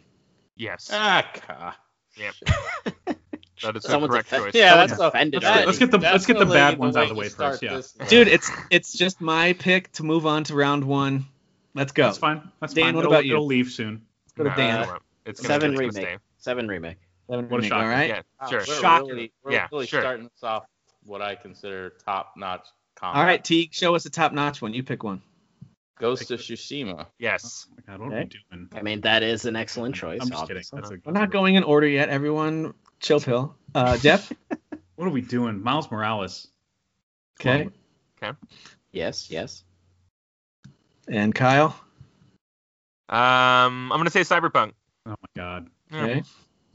Yes. Ah, ca- That is the correct offended. choice. Yeah, Someone's that's the- offended that- already. Let's get the let's get the bad ones out of the way first. Yeah. Dude, it's it's just my pick to move on to round one. Let's go. that's fine. That's Dan, fine. what it'll, about you? It'll leave soon. Go to Nah, Dan. it's gonna- It's gonna Seven it's remake. Seven remake. Seven What a remake, shocker. all right. Yeah, Wow, sure. We're really, we're Yeah, really sure. starting this off what I consider top notch combat. All right, Teague, show us a top notch one. You pick one. Ghost of Tsushima. Yes. Oh God, what are we doing? I mean, that is an excellent choice. I'm just obviously. kidding. That's a, We're not going in order yet. Everyone, chill pill. Uh, Jeff. What are we doing? Miles Morales. Okay. Okay. Yes, yes. And Kyle. Um, I'm gonna say Cyberpunk. Oh my God. Yeah. Okay.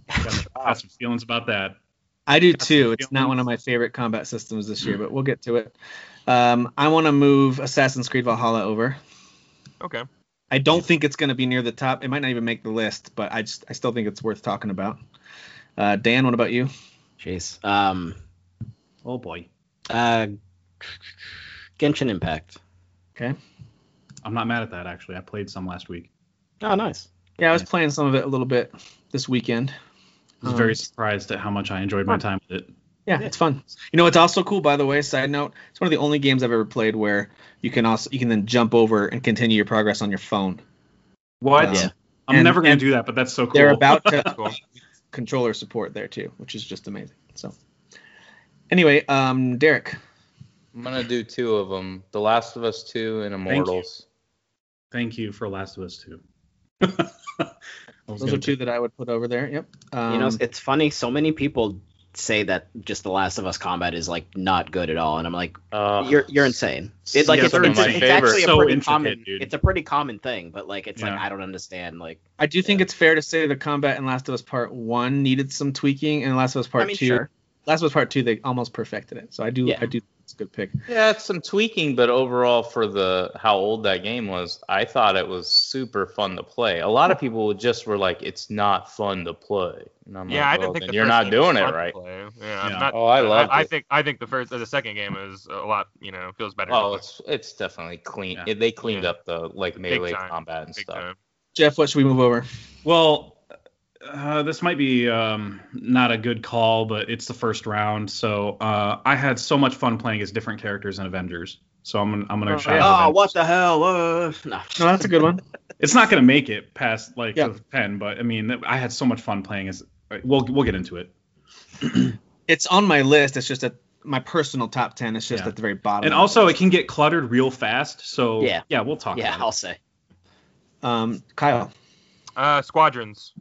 Got, got some feelings about that. I do too. It's not one of my favorite combat systems this year, but we'll get to it. Um, I want to move Assassin's Creed Valhalla over. Okay. I don't think it's going to be near the top. It might not even make the list, but I just I still think it's worth talking about. Uh, Dan, what about you? Jeez. Um, Oh boy. uh, Genshin Impact. Okay. I'm not mad at that actually. I played some last week. Oh, nice. Yeah, I was Nice. playing some of it a little bit this weekend. I was Um, very surprised at how much I enjoyed my time with it. Yeah, it's fun. You know, it's also cool. By the way, side note, it's one of the only games I've ever played where you can also you can then jump over and continue your progress on your phone. What? Um, Yeah. I'm and- never gonna do that, but that's so cool. They're about to Cool. controller support there too, which is just amazing. So, anyway, um, Derek. I'm gonna do two of them: The Last of Us Two and you. Immortals. Thank you for Last of Us 2. Those are two that I would put over there. Yep. Um, you know, it's funny. So many people say that just The Last of Us combat is like not good at all, and I'm like, Uh, you're you're insane. It's like Yeah, it's, they're it's, it's favorite. actually a pretty intricate, common. dude. It's a pretty common thing, but like it's like I don't understand. Like, I do think it's fair to say the combat in Last of Us Part One needed some tweaking, and Last of Us Part I mean, Two, sure. Last of Us Part Two, they almost perfected it. So I do, Yeah. I do. Think It's a good pick. Yeah, it's some tweaking, but overall, for the how old that game was, I thought it was super fun to play. A lot of people just were like, "It's not fun to play." And I'm Yeah, I didn't well, think then the you're not doing it right. Yeah, I'm Yeah. not. Oh, I loved I, I it. think I think the first, the second game is a lot. You know, feels better. Oh, it's it's definitely clean. Yeah. It- they cleaned Yeah. up the like melee combat and Big stuff. time. Jeff, what should we move over? Well, uh, this might be um, not a good call, but it's the first round. So uh, I had so much fun playing as different characters in Avengers. So I'm gonna, I'm gonna Oh, shout yeah. oh, Avengers. what the hell? Uh, no. No, that's a good one. It's not gonna make it past like Yeah. the ten, but I mean, I had so much fun playing as. We'll we'll get into it. It's on my list. It's just at my personal top ten. It's just Yeah. at the very bottom. And of also, it can get cluttered real fast. So Yeah. yeah, we'll talk. Yeah, about I'll it. say. um, Kyle. Uh, Squadrons.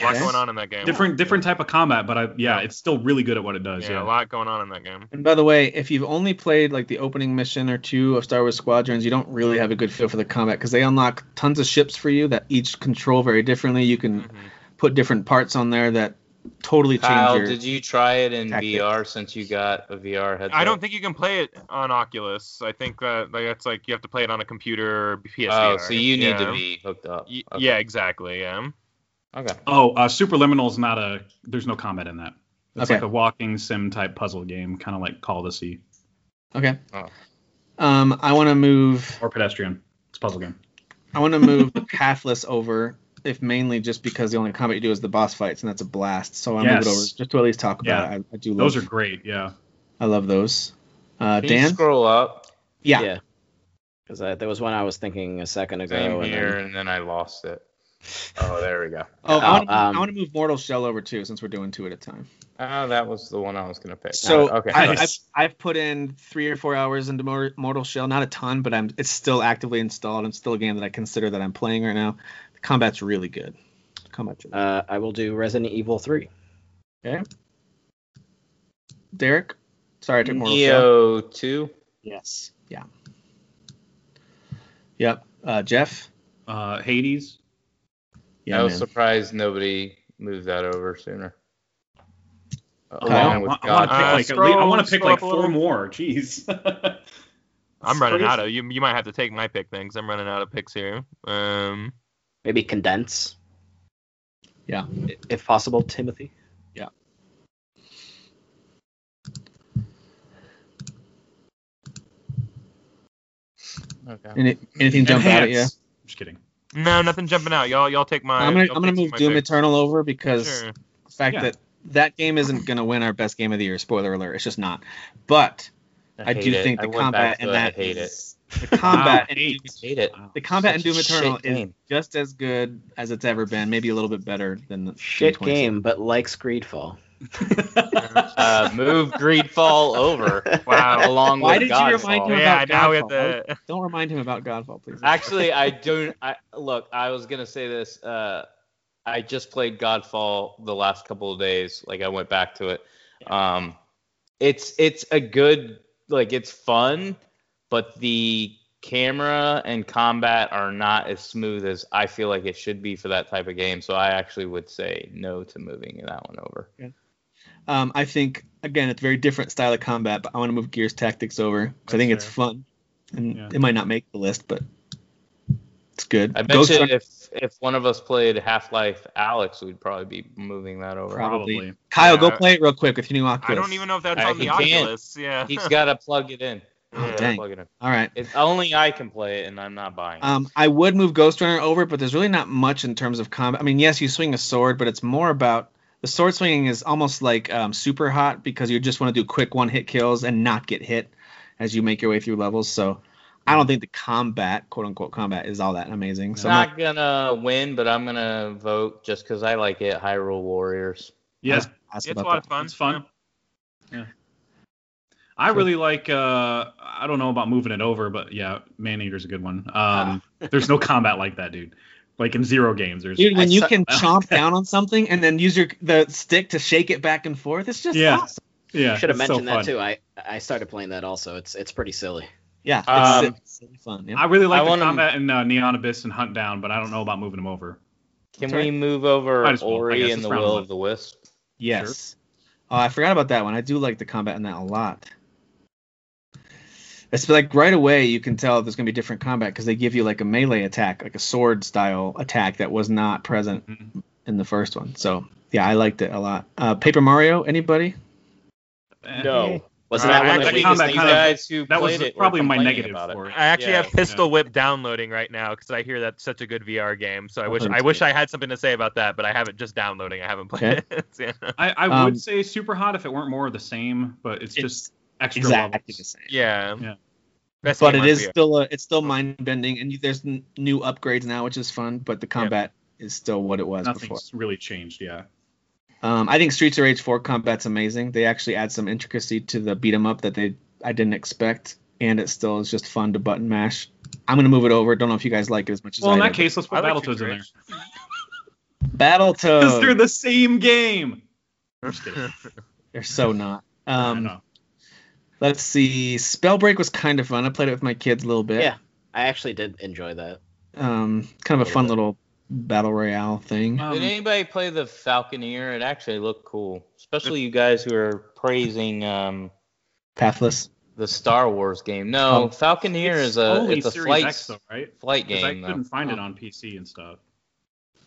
A lot going on in that game. Different different type of combat, but I yeah, it's still really good at what it does. Yeah, Yeah. a lot going on in that game. And by the way, if you've only played like the opening mission or two of Star Wars Squadrons, you don't really have a good feel for the combat because they unlock tons of ships for you that each control very differently. You can Mhm. put different parts on there that totally change Kyle, did you try it in tactics. VR since you got a VR headset? I don't think you can play it on Oculus. I think that like, that's like you have to play it on a computer or PSVR. Oh, so you need yeah. to be hooked up. Okay. Yeah, exactly. Yeah. Okay. Oh, uh, Superliminal is not a. There's no combat in that. It's Okay. like a walking sim type puzzle game, kind of like Call of the Sea okay. Oh. Um, I want to move. or Pedestrian. It's a puzzle game. I want to move the pathless over, if mainly just because the only combat you do is the boss fights, and that's a blast. So I will move it over just to at least talk about Yeah. it. I, I do love. Those are great. Yeah. I love those. Uh, Can you Dan. scroll up? Yeah. Yeah. Because there was one I was thinking a second ago. Same and then- and then I lost it. Oh, there we go. Oh, I want to um, I want to move Mortal Shell over too, since we're doing two at a time. Oh, that was the one I was gonna pick. So okay. I, I've, I've put in three or four hours into Mortal Shell, not a ton, but I'm it's still actively installed. It's still a game that I consider that I'm playing right now. The combat's really good. The combat's really Uh, I will do Resident Evil 3. Okay. Derek, sorry I took Mortal Shell. Nioh two. Yes. Yeah. Yep. Uh, Jeff. Uh, Hades. Yeah, I was man. surprised nobody moved that over sooner. Kyle? along I, want to pick Uh, like at least, I want to pick like scroll up a four more. Jeez. I'm running crazy. out of you. You might have to take my pick then, 'cause I'm running out of picks here. Um, Maybe condense. Yeah. If possible, Timothy. Yeah. Okay. Any, anything jump out at you? Enhance. Just kidding. no, nothing jumping out. Y'all, y'all take my. I'm gonna I'm gonna move Doom pick. Eternal over because Sure. the fact Yeah. that that game isn't gonna win our best game of the year. Spoiler alert, it's just not. But I, do it. think the went combat back to in that I hate it. is- the combat and. Hate it. Wow. the combat in Doom Eternal is just as good as it's ever been, maybe a little bit better than the Shit game, but like Screedfall. Uh, move Greedfall over. Wow. Along Why with did you remind him Yeah, about now Godfall? to. Don't remind him about Godfall, please. Actually, I don't. I look. I was gonna say this. Uh, I just played Godfall the last couple of days. Like I went back to it. Um, it's it's a good like it's fun, but the camera and combat are not as smooth as I feel like it should be for that type of game. So I actually would say no to moving that one over. Um, I think again, it's a very different style of combat, but I want to move Gears Tactics over because I think it's fun, and Yeah. it might not make the list, but it's good. I bet Ghost you Runner- if if one of us played Half Life Alyx, we'd probably be moving that over. Probably. Probably. Kyle, go play it real quick with your new Oculus. I don't even know if that's Uh, on the he can't. Oculus. Yeah. He's got to plug it in. Oh, He's dang. it in. All right. It, only I can play it, and I'm not buying it. Um, I would move Ghost Runner over, but there's really not much in terms of combat. I mean, yes, you swing a sword, but it's more about the sword swinging is almost like um, Superhot because you just want to do quick one hit kills and not get hit as you make your way through levels. So I don't think the combat, quote unquote combat, is all that amazing. It's So I'm not gonna win, but I'm gonna vote just because I like it. Hyrule Warriors. Yeah. it's a about lot of fun. It's fun. Yeah. I really like. Uh, I don't know about moving it over, but yeah, Maneater's a good one. Um, there's no combat like that, dude. Like in zero games, there's. Dude, when I you saw- can chomp down on something and then use your the stick to shake it back and forth, it's just Yeah. awesome. yeah, Should have it's so mentioned that too. I I started playing that also. It's it's pretty silly. Yeah, it's, Um, it's really fun. Yeah. I really like I the combat in uh, Neon Abyss and Hunt Down, but I don't know about moving them over. Can Sorry? we move over well, Ori guess and the round Will of the Wisp? Yes. Oh, I forgot about that one. I do like the combat in that a lot. It's like right away you can tell there's gonna be different combat because they give you like a melee attack, like a sword style attack that was not present Mhm. in the first one. So yeah, I liked it a lot. Uh, Paper Mario, anybody? No. Wasn't Uh, that one of the weakest things? kind of- guys who That was it probably my negative about it. I actually Yeah. have Pistol Whip downloading right now because I hear that's such a good VR game. So I wish I wish. I had something to say about that, but I have it just downloading. I haven't played it. Yeah. I, I Um, would say Superhot if it weren't more of the same, but it's, It's just extra Exactly levels. the same. Yeah. Yeah. Best But game it on is VR. still a, it's still mind bending, and you, there's n- new upgrades now, which is fun. But the combat is still what it was before. Nothing's really changed. Yeah. Um, I think Streets of Rage 4 combat's amazing. They actually add some intricacy to the beat 'em up that they I didn't expect, and it still is just fun to button mash. I'm gonna move it over. Don't know if you guys like it as much as Well, I in that do, case, let's put I like Battletoads in there. Streets of Because they're the same game. I'm just kidding. They're so not. I Um, know. Let's see. Spellbreak was kind of fun. I played it with my kids a little bit. Yeah. I actually did enjoy that. Um, kind of a fun little battle royale thing. Um, Did anybody play the Falconeer? It actually looked cool, especially you guys who are praising um, Pathless. the Star Wars game. No, Oh. Falconeer it's is a it's a Series flight X though, right? flight 'Cause I couldn't though. find it Oh. on PC and stuff.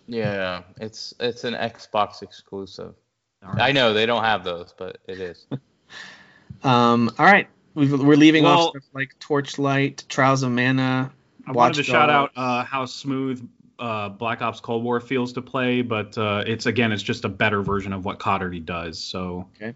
Yeah, it's it's an Xbox exclusive. All right. I know they don't have those, but it is. Um, all right. We've, we're leaving Well- off stuff like Torchlight, Trials of Mana. I wanted to shout out uh, how smooth uh, Black Ops Cold War feels to play, but uh, it's again, it's just a better version of what COD already does. So, Okay.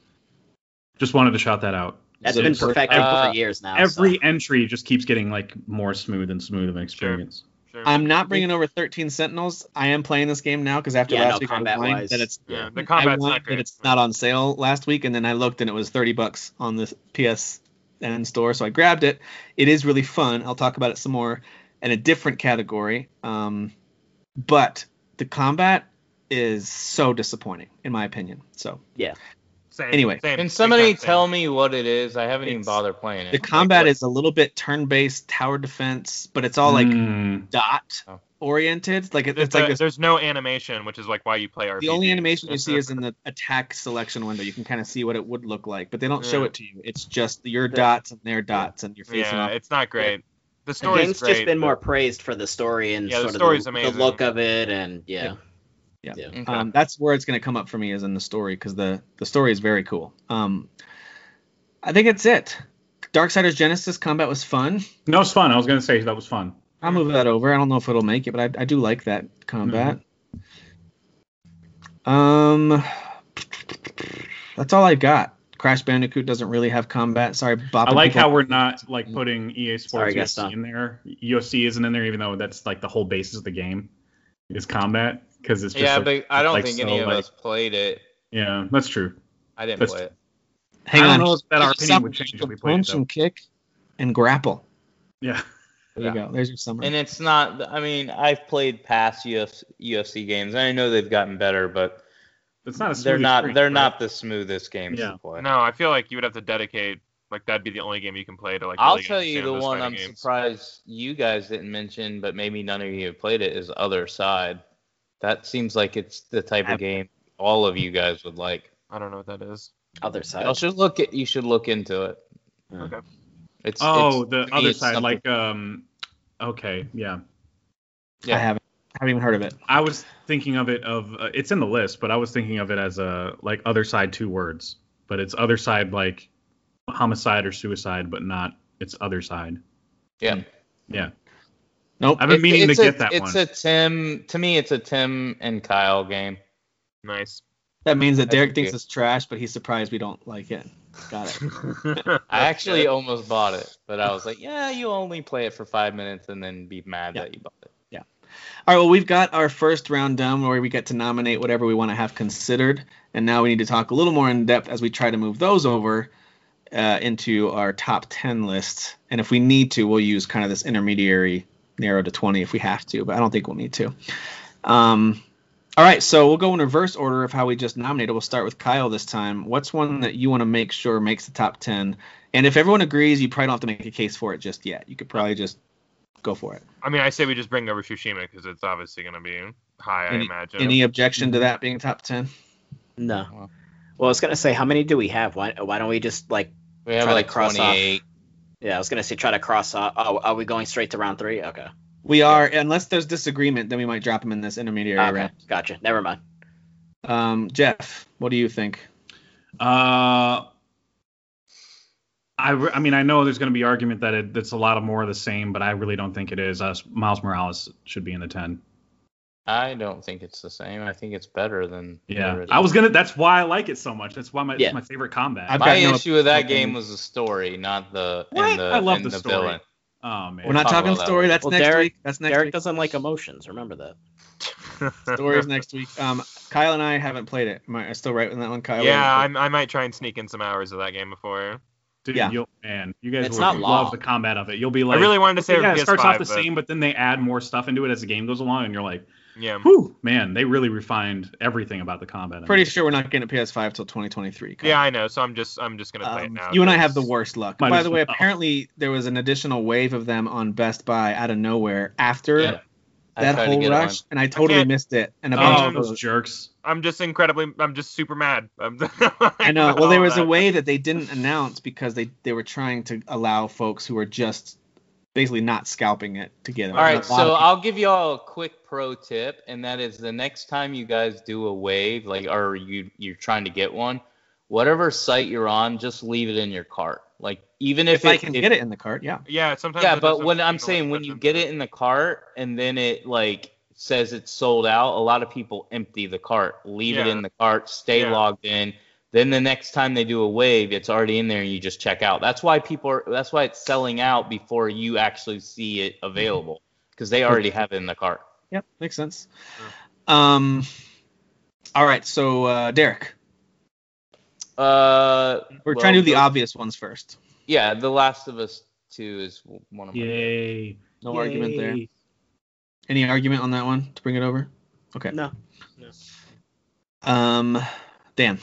just wanted to shout that out. That's So been it's- perfected uh, for years now. Every so. entry just keeps getting like more smooth and smooth of an experience. Sure. I'm not bringing over 13 Sentinels. I am playing this game now because after Yeah, last no, week I combat whined wise. that it's yeah, the I combat's not great. that it's not on sale last week, and then I looked and it was 30 bucks on the PSN store, so I grabbed it. It is really fun. I'll talk about it some more in a different category. Um, but the combat is so disappointing in my opinion. So Same, Anyway. same, Can somebody same. tell me what it is? I haven't even bothered playing it. the Like, combat what- is a little bit turn-based tower defense, but it's all like Mm, dot Oh. oriented. Like it, There's, it's like a- this there's no animation, which is like why you play RPG. The only animation you see is in the attack selection window. You can kind of see what it would look like, but they don't show it to you. It's just your dots and their dots, and you're facing Yeah, off. it's not great. The The story's game's great. just been but- more praised for the story and Yeah, sort story's of the, amazing. the look of it, and yeah. Yeah. yeah. Okay. Um, that's where it's going to come up for me is in the story because the the story is very cool. Um, I think it's it. Darksiders Genesis combat was fun. that was fun. I was gonna say that was fun. I'll move that over. I don't know if it'll make it, but I, I do like that combat. Um, that's all I've got. Crash Bandicoot doesn't really have combat. Sorry, Bob. I like how we're not like putting EA Sports Gaston. UFC in there. UFC isn't in there, even though that's like the whole basis of the game is combat because it's just Yeah, like- but I don't like, think so, any of like- us played it. yeah, that's true. I didn't That's- play it. Hang I don't on. know if that our opinion would change if we played it, punch and kick and grapple. Yeah, There you go. There's your summary. And it's not. I mean, I've played past UFC, UFC games, and I know they've gotten better, but it's not a they're not. experience, They're right? not the smoothest games Yeah. to play. No, I feel like you would have to dedicate. Like that'd be the only game you can play to like. I'll really tell you the one I'm games. surprised you guys didn't mention, but maybe none of you have played it. Is Othercide. That seems like it's the type of game all of you guys would like. I don't know what that is. Othercide. You should look at. You should look into it. Okay. It's Oh, it's- the to me, other side, something- like um, okay, yeah. yeah. I haven't. I haven't even heard of it. I was thinking of it of uh, it's in the list, but I was thinking of it as a like other side two words, but it's Othercide like homicide or suicide, but not it's Othercide. yeah. Yeah, Nope. I've been It's- meaning to a- get that it's one. a Tim. To me, it's a Tim and Kyle game. Nice. That means that I Derek think thinks it's trash, but he's surprised we don't like it. Got it. I actually almost bought it, but I was like, yeah, you only play it for five minutes and then be mad Yeah. that you bought it. Yeah. All right. Well, we've got our first round done where we get to nominate whatever we want to have considered, and now we need to talk a little more in depth as we try to move those over uh, into our top ten list. And if we need to, we'll use kind of this intermediary narrow to twenty if we have to, but I don't think we'll need to. Um, all right. So we'll go in reverse order of how we just nominated. We'll start with Kyle this time. What's one that you want to make sure makes the top ten? And if everyone agrees, you probably don't have to make a case for it just yet. You could probably just go for it. I mean, I say we just bring over Tsushima because it's obviously going to be high. I imagine. Any objection to that being top ten? No. Well, I was gonna say, how many do we have? Why why don't we just like? We have Try to like cross off. 28. Yeah, I was gonna say try to cross off. Oh, are we going straight to round three? Okay. We are, unless there's disagreement, then we might drop him in this intermediary Okay. round. Gotcha. Never mind. Um, Jeff, what do you think? Uh, I, re- I mean, I know there's going to be argument that it, it's a lot of more of the same, but I really don't think it is. Uh, Miles Morales should be in the ten. I don't think it's the same. I think it's better than. Yeah, original. I was gonna. That's why I like it so much. That's why my Yeah. it's my favorite combat. I've My got no issue with that opinion. game was the story, not the What? and the I love and the the, story. villain. oh man, We're not talk talking about that story. That's Well, next Derek- week. That's next Derek week. doesn't like emotions. Remember that. Story is next week. Um, Kyle and I haven't played it. Am I I still right with that one, Kyle? yeah, I'm, I might try and sneak in some hours of that game before. Dude, yeah. you'll, man, you guys It's will not love the combat of it. You'll be like, I really wanted to say yeah, PS5, it starts off the but same, but then they add more stuff into it as the game goes along, and you're like, Yeah. Whew, man, they really refined everything about the combat. Pretty sure we're not getting a PS5 till 2023. Kyle. Yeah, I know. So I'm just I'm just gonna play it Um, now. you and I have the worst luck. By as the way, apparently there was an additional wave of them on Best Buy out of nowhere after Yeah. That whole rush, on. and I totally can't- missed it. And a bunch Oh, of those those. jerks. I'm just incredibly. I'm just super mad. I'm, I know. Well, there was a way that they didn't announce because they they were trying to allow folks who were just basically not scalping it to get it. All right, so I'll give you all a quick pro tip, and that is the next time you guys do a wave, like, or you you're trying to get one, whatever site you're on, just leave it in your cart. Like, even if, if I can if- get it in the cart, yeah. Yeah, sometimes. yeah, but doesn't when I'm saying when you get it in the cart and then it like says it's sold out, a lot of people empty the cart, leave it in the cart, stay Yeah. logged in. Then the next time they do a wave, it's already in there and you just check out. That's why people are that's why it's selling out before you actually see it available because they already have it in the cart. Yep, makes sense. Um, all right, so uh, Derek, Uh, we're well, trying to do the the- obvious ones first. Yeah, The Last of Us 2 is one of my Yay. No argument there. Any argument on that one to bring it over? Okay. No. No. Um, Dan,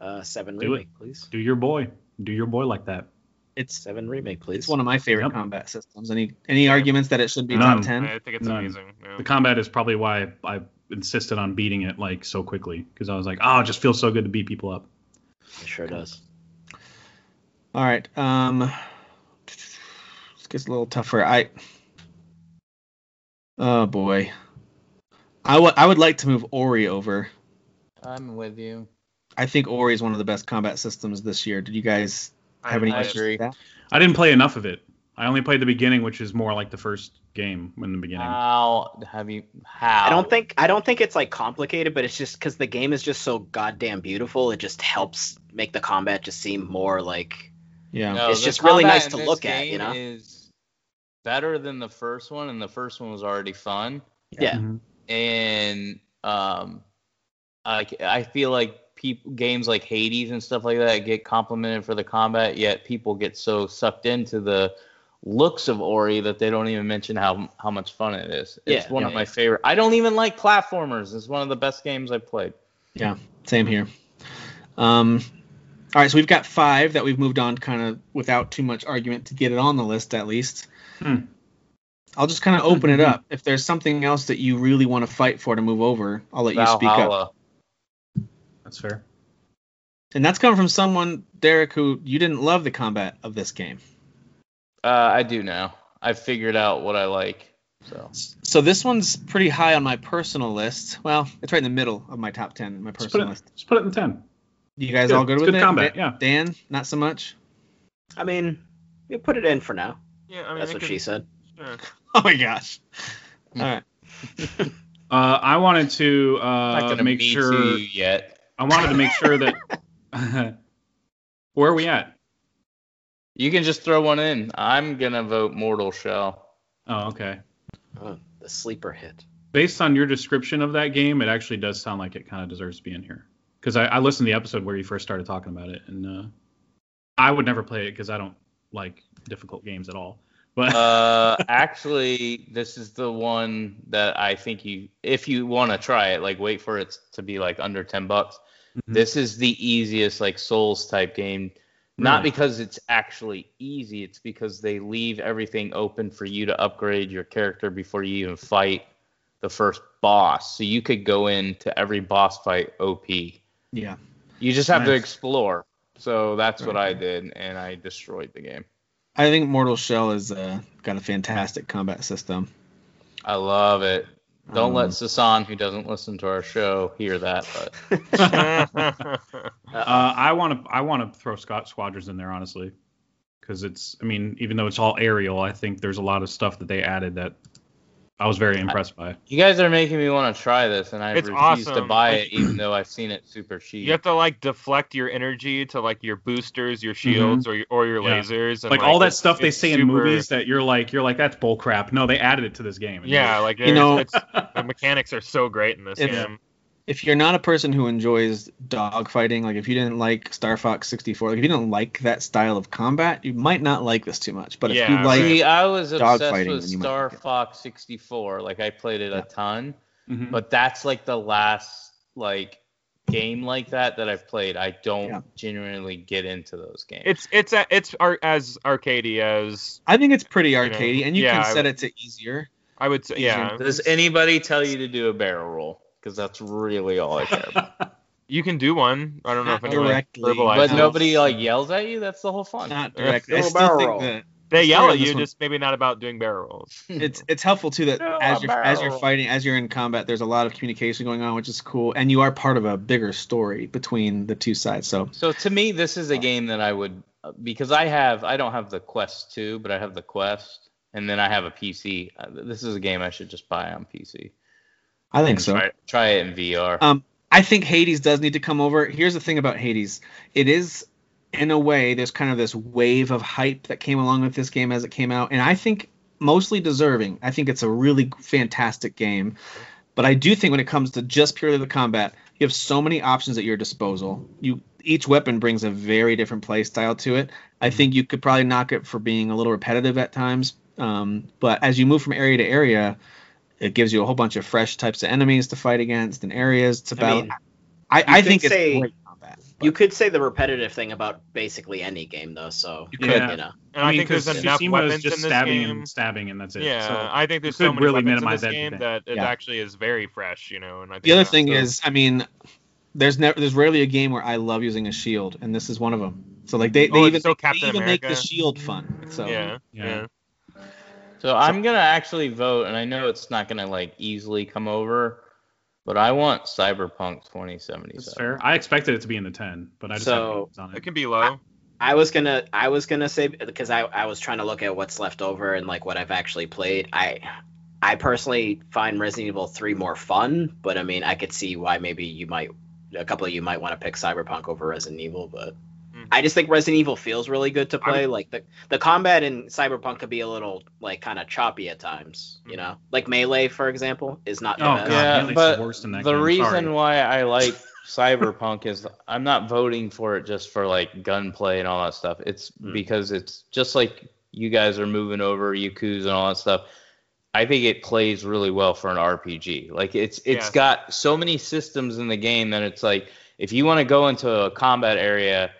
Uh, seven Do it. remake, please. Do your boy. Do your boy like that. it's Seven remake, please. it's one of my favorite Yep. combat systems. Any any arguments that it should be None. top ten? I think it's None. amazing. yeah. The combat is probably why I, I insisted on beating it like so quickly because I was like, oh, it just feels so good to beat people up. It sure does. All right. Um, this gets a little tougher. I. Oh boy. I would I would like to move Ori over. I'm with you. I think Ori is one of the best combat systems this year. Did you guys I- have any I issues agree. with that? I didn't play enough of it. I only played the beginning, which is more like the first game in the beginning. How have you? How? I don't think I don't think it's like complicated, but it's just because the game is just so goddamn beautiful. It just helps make the combat just seem more like Yeah. No, It's just really nice to look at, you game know? Is better than the first one, and the first one was already fun. yeah. Mhm. And um, I I feel like people games like Hades and stuff like that get complimented for the combat, yet people get so sucked into the looks of Ori that they don't even mention how how much fun it is. It's Yeah, one yeah, of my yeah. favorite. I don't even like platformers. It's one of the best games I've played. Yeah. Same here. Um. All right, so we've got five that we've moved on kind of without too much argument to get it on the list at least. Hmm. I'll just kind of open it up. If there's something else that you really want to fight for to move over, I'll let you speak up. Valhalla. That's fair. And that's coming from someone, Derek, who you didn't love the combat of this game. Uh, I do now. I figured out what I like. So So this one's pretty high on my personal list. Well, it's right in the middle of my top ten, my Just put, personal it, list. just put it in 10. You guys Good. all good It's with good it? combat, Dan, yeah. Dan, not so much. I mean, you put it in for now. Yeah, I mean, That's it what could- she said. sure. Oh my gosh. All right. Uh, I wanted to uh, gonna make sure. yet. I wanted to make sure that. Where are we at? You can just throw one in. I'm gonna vote Mortal Shell. Oh, okay. Oh, the sleeper hit. Based on your description of that game, it actually does sound like it kind of deserves to be in here. Because I, I listened to the episode where you first started talking about it, and uh, I would never play it because I don't like difficult games at all. But Uh, actually, this is the one that I think you, if you want to try it, like wait for it to be like under ten bucks. Mhm. This is the easiest like Souls type game. Not Really? because it's actually easy, it's because they leave everything open for you to upgrade your character before you even fight the first boss. So you could go into every boss fight OP. Yeah. You just have to explore. So that's what I did, and I destroyed the game. I think Mortal Shell has uh, got a fantastic combat system. I love it. Don't Um, let Sasan, who doesn't listen to our show, hear that. But uh, I want to I want to throw Scott Squadrons in there honestly, because it's I mean even though it's all aerial, I think there's a lot of stuff that they added that I was very impressed by. It. You guys are making me want to try this, and I It's refuse to awesome. buy it, even though I've seen it super cheap. You have to like deflect your energy to like your boosters, your shields, or your or your Mm-hmm. Yeah. lasers, and like all that it's- stuff they it's say in super- movies that you're like you're like that's bull crap. No, they added it to this game. Yeah, like You know- it's, the mechanics are so great in this If- game. If you're not a person who enjoys dogfighting, like if you didn't like Star Fox 64, like if you didn't like that style of combat, you might not like this too much. But if Yeah, you like, See, I was obsessed fighting, with then you might Star like. Fox 64. Like I played it Yeah. a ton, Mhm. but that's like the last like game like that that I've played. I don't Yeah. genuinely get into those games. It's it's a, it's ar- as arcadey as I think it's pretty know, arcadey, and you yeah, can I set it to easier. I would say. Yeah, Does anybody tell you to do a barrel roll? Because that's really all I care about. you can do one. I don't know if Not anyone directly, verbalized. but nobody like yells at you. That's the whole fun. Not directly. I still think barrel. that They yell at you, one- just maybe not about doing barrel rolls. it's it's helpful too that No, as you're as you're fighting, as you're in combat, there's a lot of communication going on, which is cool, and you are part of a bigger story between the two sides. So So to me, this is a game that I would because I have I don't have the Quest 2, but I have the Quest, and then I have a PC. Uh, This is a game I should just buy on PC. I think so. Try, try it in VR. Um, I think Hades does need to come over. Here's the thing about Hades. It is, in a way, there's kind of this wave of hype that came along with this game as it came out, and I think mostly deserving. I think it's a really fantastic game, but I do think when it comes to just purely the combat, you have so many options at your disposal. You each weapon brings a very different play style to it. I think you could probably knock it for being a little repetitive at times, um, but as you move from area to area, it gives you a whole bunch of fresh types of enemies to fight against and areas to I mean, I, I could think it's say- great combat. You could say the repetitive thing about basically any game though. So You could. you know, And I, mean, think there's 'cause enough Tsushima weapons just in this stabbing game. and stabbing, and that's it. Yeah, So, I think there's you so could many really weapons in minimize this game that it Yeah. actually is very fresh, you know. And I think The other thing so- is, I mean, there's never there's rarely a game where I love using a shield, and this is one of them. So like they, oh, they Oh, even so they Captain even make the shield fun. So yeah, Yeah. yeah. So I'm gonna actually vote, and I know it's not gonna like easily come over, but I want Cyberpunk 2077. that's fair. I expected it to be in the 10, but I just So- have names on It it. can be low. I was gonna I was gonna say because I I was trying to look at what's left over and like what I've actually played. I I personally find Resident Evil 3 more fun, but I mean I could see why maybe you might a couple of you might want to pick Cyberpunk over Resident Evil, but. I just think Resident Evil feels really good to I would- play. Like the the combat in Cyberpunk could be a little like kind of choppy at times, you Mhm. know. Like Melee, for example, is not the Oh, best. God. Yeah, but the worst that the game, reason sorry. why I like Cyberpunk is I'm not voting for it just for like gunplay and all that stuff. It's Hmm. because it's just like you guys are moving over Yakuza and all that stuff. I think it plays really well for an RPG. Like it's it's Yes. got so many systems in the game that it's like if you want to go into a combat area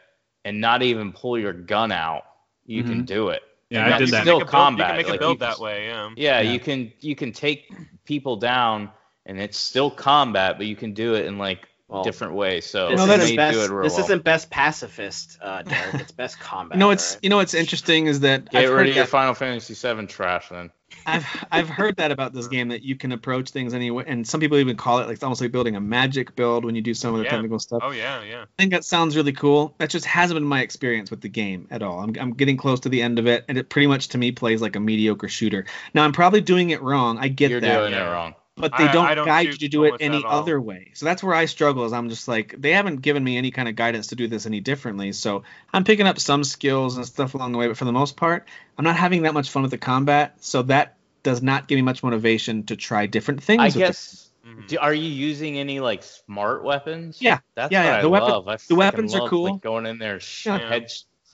and not even pull your gun out, you can Mhm. do it. Yeah, And I did that. can Still make a build, combat. You can make like, a build you can- that way. Yeah. yeah, Yeah. you can you can take people down and it's still combat, but you can do it in like Well, different way. So This, No, that's- isn't do best, it this well. isn't best pacifist, uh, Derek. It's best combat. you know it's alright? you know what's interesting is that Get I've rid heard of your that, Final Fantasy VII trash then. I've I've heard that about this game that you can approach things anyway, and some people even call it like it's almost like building a magic build when you do some of the Yeah. technical stuff. Oh yeah, yeah. I think that sounds really cool. That just hasn't been my experience with the game at all. I'm, I'm getting close to the end of it, and it pretty much to me plays like a mediocre shooter. Now I'm probably doing it wrong. I get that You're that, doing it wrong. But they I- don't, I don't guide you to do it any other way. So that's where I struggle. Is I'm just like they haven't given me any kind of guidance to do this any differently. So I'm picking up some skills and stuff along the way, but for the most part, I'm not having that much fun with the combat. So that does not give me much motivation to try different things. I with the- guess. Mhm. Do, are you using any like smart weapons? Yeah. that's Yeah, what yeah, I the weapon- love. I the weapons freaking are love, cool. Like, going in there, sh- Yeah. head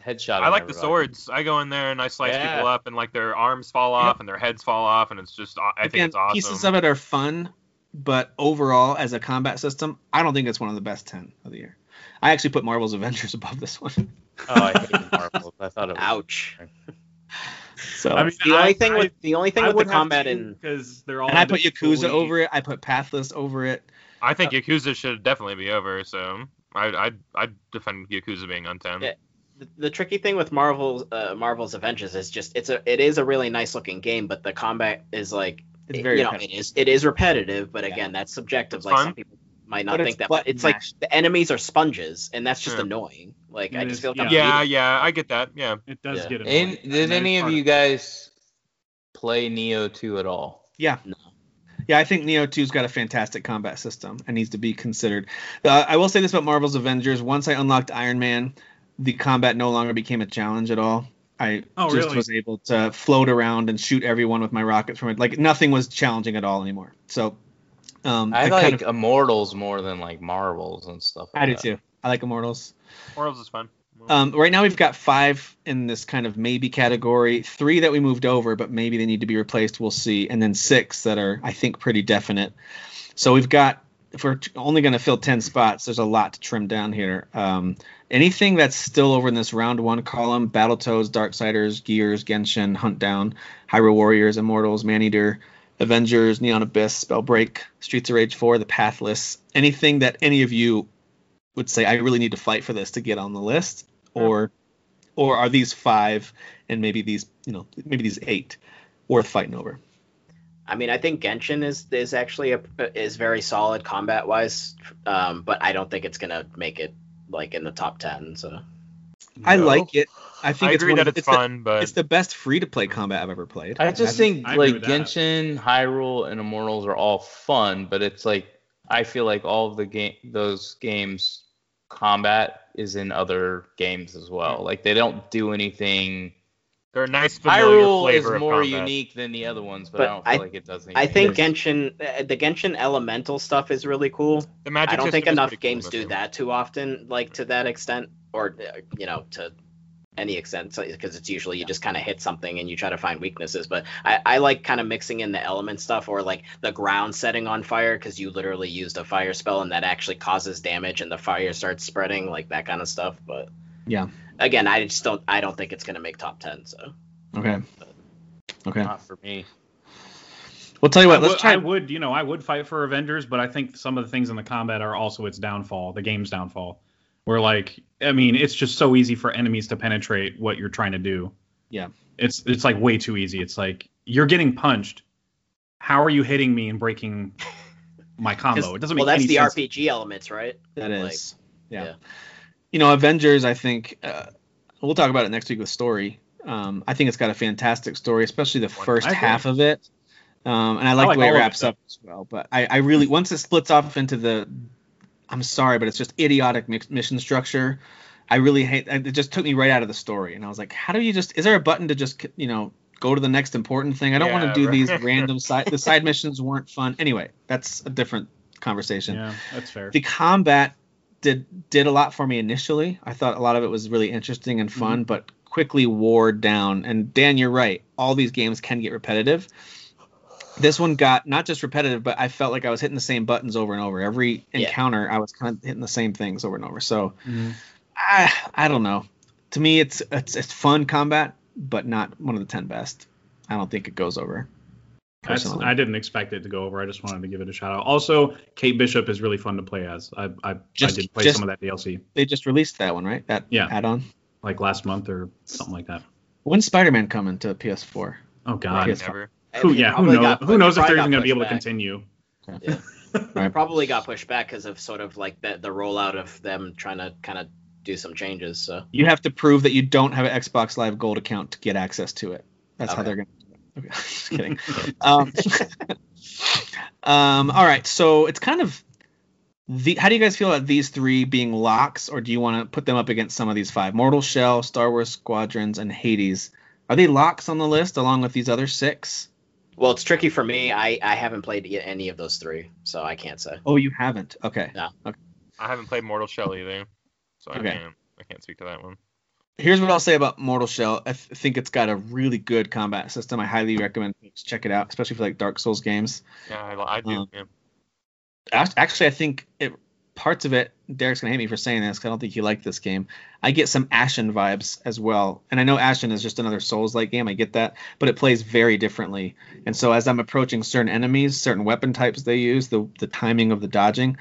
headshot. I like the swords. I go in there and I slice Yeah. people up, and like their arms fall off and their heads fall off, and it's just I think it's awesome. pieces of it are fun, but overall, as a combat system, I don't think it's one of the best ten of the year. I actually put Marvel's Avengers above this one. Oh, I hate Marvel. I thought it was. Ouch. So I mean, The I- only thing I- with the only thing I with the combat to, in because they're all. and I put Yakuza fully- over it. I put Pathless over it. I think Yakuza should definitely be over. So I I I defend Yakuza being on ten. Yeah. the, the tricky thing with Marvel's uh, Marvel's Avengers is just it's a it is a really nice looking game, but the combat is like it's very you know, it is it is repetitive, but Yeah. again that's subjective. It's like fun. some people might not But think that, but button it's like the enemies are sponges, and that's just Yeah. annoying. Like It I is- just feel like yeah. I'm Yeah, yeah, I get that. Yeah. It does Yeah. get annoying. And did any of you guys play Nioh 2 at all? Yeah. No. Yeah, I think Nioh 2's got a fantastic combat system and needs to be considered. Uh, I will say this about Marvel's Avengers: once I unlocked Iron Man, the combat no longer became a challenge at all. I Oh, just really? was able to float around and shoot everyone with my rockets from it. Like nothing was challenging at all anymore. So Um, I the like kind of- Immortals more than like Marvels and stuff. Like I do that. too. I like Immortals. Immortals is fun. Um, right now we've got five in this kind of maybe category. Three that we moved over, but maybe they need to be replaced. We'll see. And then six that are, I think, pretty definite. So we've got. If we're only going to fill ten spots, there's a lot to trim down here. Um, anything that's still over in this round one column: Battletoads, Darksiders, Gears, Genshin, Hunt Down, Hyrule Warriors, Immortals, Maneater, Avengers, Neon Abyss, Spellbreak, Streets of Rage 4, The Pathless. Anything that any of you would say I really need to fight for this to get on the list, or or are these five and maybe these you know maybe these eight worth fighting over? I mean, I think Genshin is is actually a, is very solid combat wise, um, but I don't think it's gonna make it like in the top ten. So I No. like it. I think I it's agree one of- that it's, the, fun, but it's the best free to play combat I've ever played. I just Hasn't- think I like. Genshin, Hyrule, and Immortals are all fun, but it's like I feel like all of the game those games combat is in other games as well. Like they don't do anything. They're a nice familiar Hyrule is flavor of more combat. unique than the other ones, but, But I don't feel I- like it does anything. I think Yes. Genshin, uh, the Genshin elemental stuff is really cool. The magic I don't think enough pretty cool games do game. that too often, like to that extent, or uh, you know, to any extent, because it's usually you just kind of hit something and you try to find weaknesses. But I, I like kind of mixing in the element stuff or like the ground setting on fire because you literally used a fire spell and that actually causes damage and the fire starts spreading, like that kind of stuff. But Yeah. again, I just don't, I don't think it's gonna make top ten. So Okay. Okay. not for me. We'll tell you I what. Let's would, try. I would, you know, I would fight for Avengers, but I think some of the things in the combat are also its downfall, the game's downfall. Where like, I mean, it's just so easy for enemies to penetrate what you're trying to do. Yeah. It's it's like way too easy. It's like you're getting punched. How are you hitting me and breaking my combo? It doesn't make any sense. well, that's any the sense. RPG elements, right? That Like, is. yeah. yeah. You know, Avengers, I think, uh, we'll talk about it next week with story. Um, I think it's got a fantastic story, especially the first half of it. Um, and I like, like the way it of it, wraps up as well. But I, I really, once it splits off into the, I'm sorry, but it's just idiotic mix, mission structure. I really hate it. Just took me right out of the story. And I was like, how do you just, is there a button to just, you know, go to the next important thing? I don't want to do right. these random side, the side missions weren't fun. Anyway, that's a different conversation Yeah, that's fair. the combat did did a lot for me initially. I thought a lot of it was really interesting and fun, but quickly wore down. And Dan, you're right. All these games can get repetitive. This one got not just repetitive, but I felt like I was hitting the same buttons over and over. Every Yeah. encounter, I was kind of hitting the same things over and over. So Mhm. I I don't know. To me, it's it's it's fun combat, but not one of the ten best. I don't think it goes over. That's, I didn't expect it to go over. I just wanted to give it a shout out. Also, Kate Bishop is really fun to play as. I I, Just- I did play just- some of that DLC They just released that one, right? That Yeah. add-on. like last month or something like that. When's Spider-Man coming to PS4? Oh God. Yes. Never. Who, yeah, who knows? got Who knows if they're even going to be pushed able to back. continue? Yeah. Right. Probably got pushed back because of sort of like the the rollout of them trying to kind of do some changes. So You have to prove that you don't have an Xbox Live Gold account to get access to it. That's how they're going to do it. Okay, just kidding. um, um, all right, so it's kind of the. How do you guys feel about these three being locks, or do you want to put them up against some of these five? Mortal Shell, Star Wars Squadrons, and Hades. Are they locks on the list along with these other six? well, it's tricky for me. I I haven't played any of those three, so I can't say. Oh, you haven't. Okay. I haven't played Mortal Shell either, so I Okay. can't. I can't speak to that one. Here's what I'll say about Mortal Shell. I th- think it's got a really good combat system. I highly recommend check it out, especially for like Dark Souls games. Yeah, I, I do. Um, yeah. Actually, I think it, parts of it. Derek's gonna hate me for saying this. 'cause I don't think he liked this game. I get some Ashen vibes as well, and I know Ashen is just another Souls-like game. I get that, but it plays very differently. And so as I'm approaching certain enemies, certain weapon types they use, the the timing of the dodging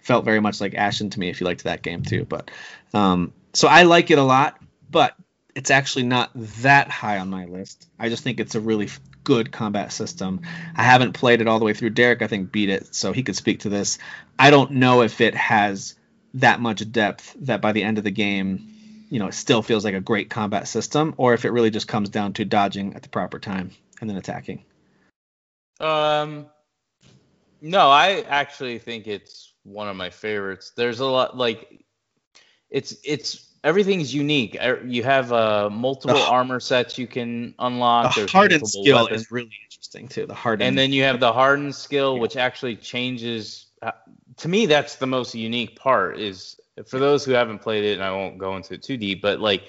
felt very much like Ashen to me. If you liked that game too, but um, so I like it a lot, but it's actually not that high on my list. I just think it's a really good combat system. I haven't played it all the way through. Derek, I think, beat it, so he could speak to this. I don't know if it has that much depth that by the end of the game, you know, it still feels like a great combat system, or if it really just comes down to dodging at the proper time and then attacking. Um, no, I actually think it's one of my favorites. There's a lot like it's it's everything's unique. Er, You have uh, multiple armor sets you can unlock. The There's hardened skill weapons. is really interesting too. The hardened. and then you have the hardened skill which actually changes uh, to me that's the most unique part is for those who haven't played it and i won't go into it too deep but like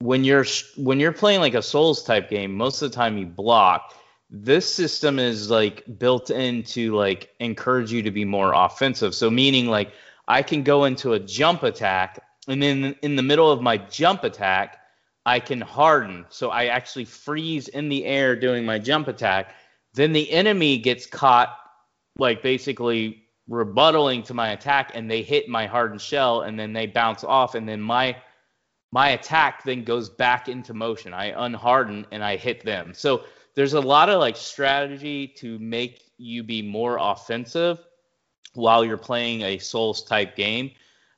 when you're when you're playing like a souls type game most of the time you block this system is like built in to like encourage you to be more offensive so meaning like i can go into a jump attack and then in the middle of my jump attack I can harden. So I actually freeze in the air doing my jump attack. Then the enemy gets caught, like basically rebuttaling to my attack, and they hit my hardened shell, and then they bounce off, and then my my attack then goes back into motion. I unharden and I hit them. So there's a lot of like strategy to make you be more offensive while you're playing a Souls type game.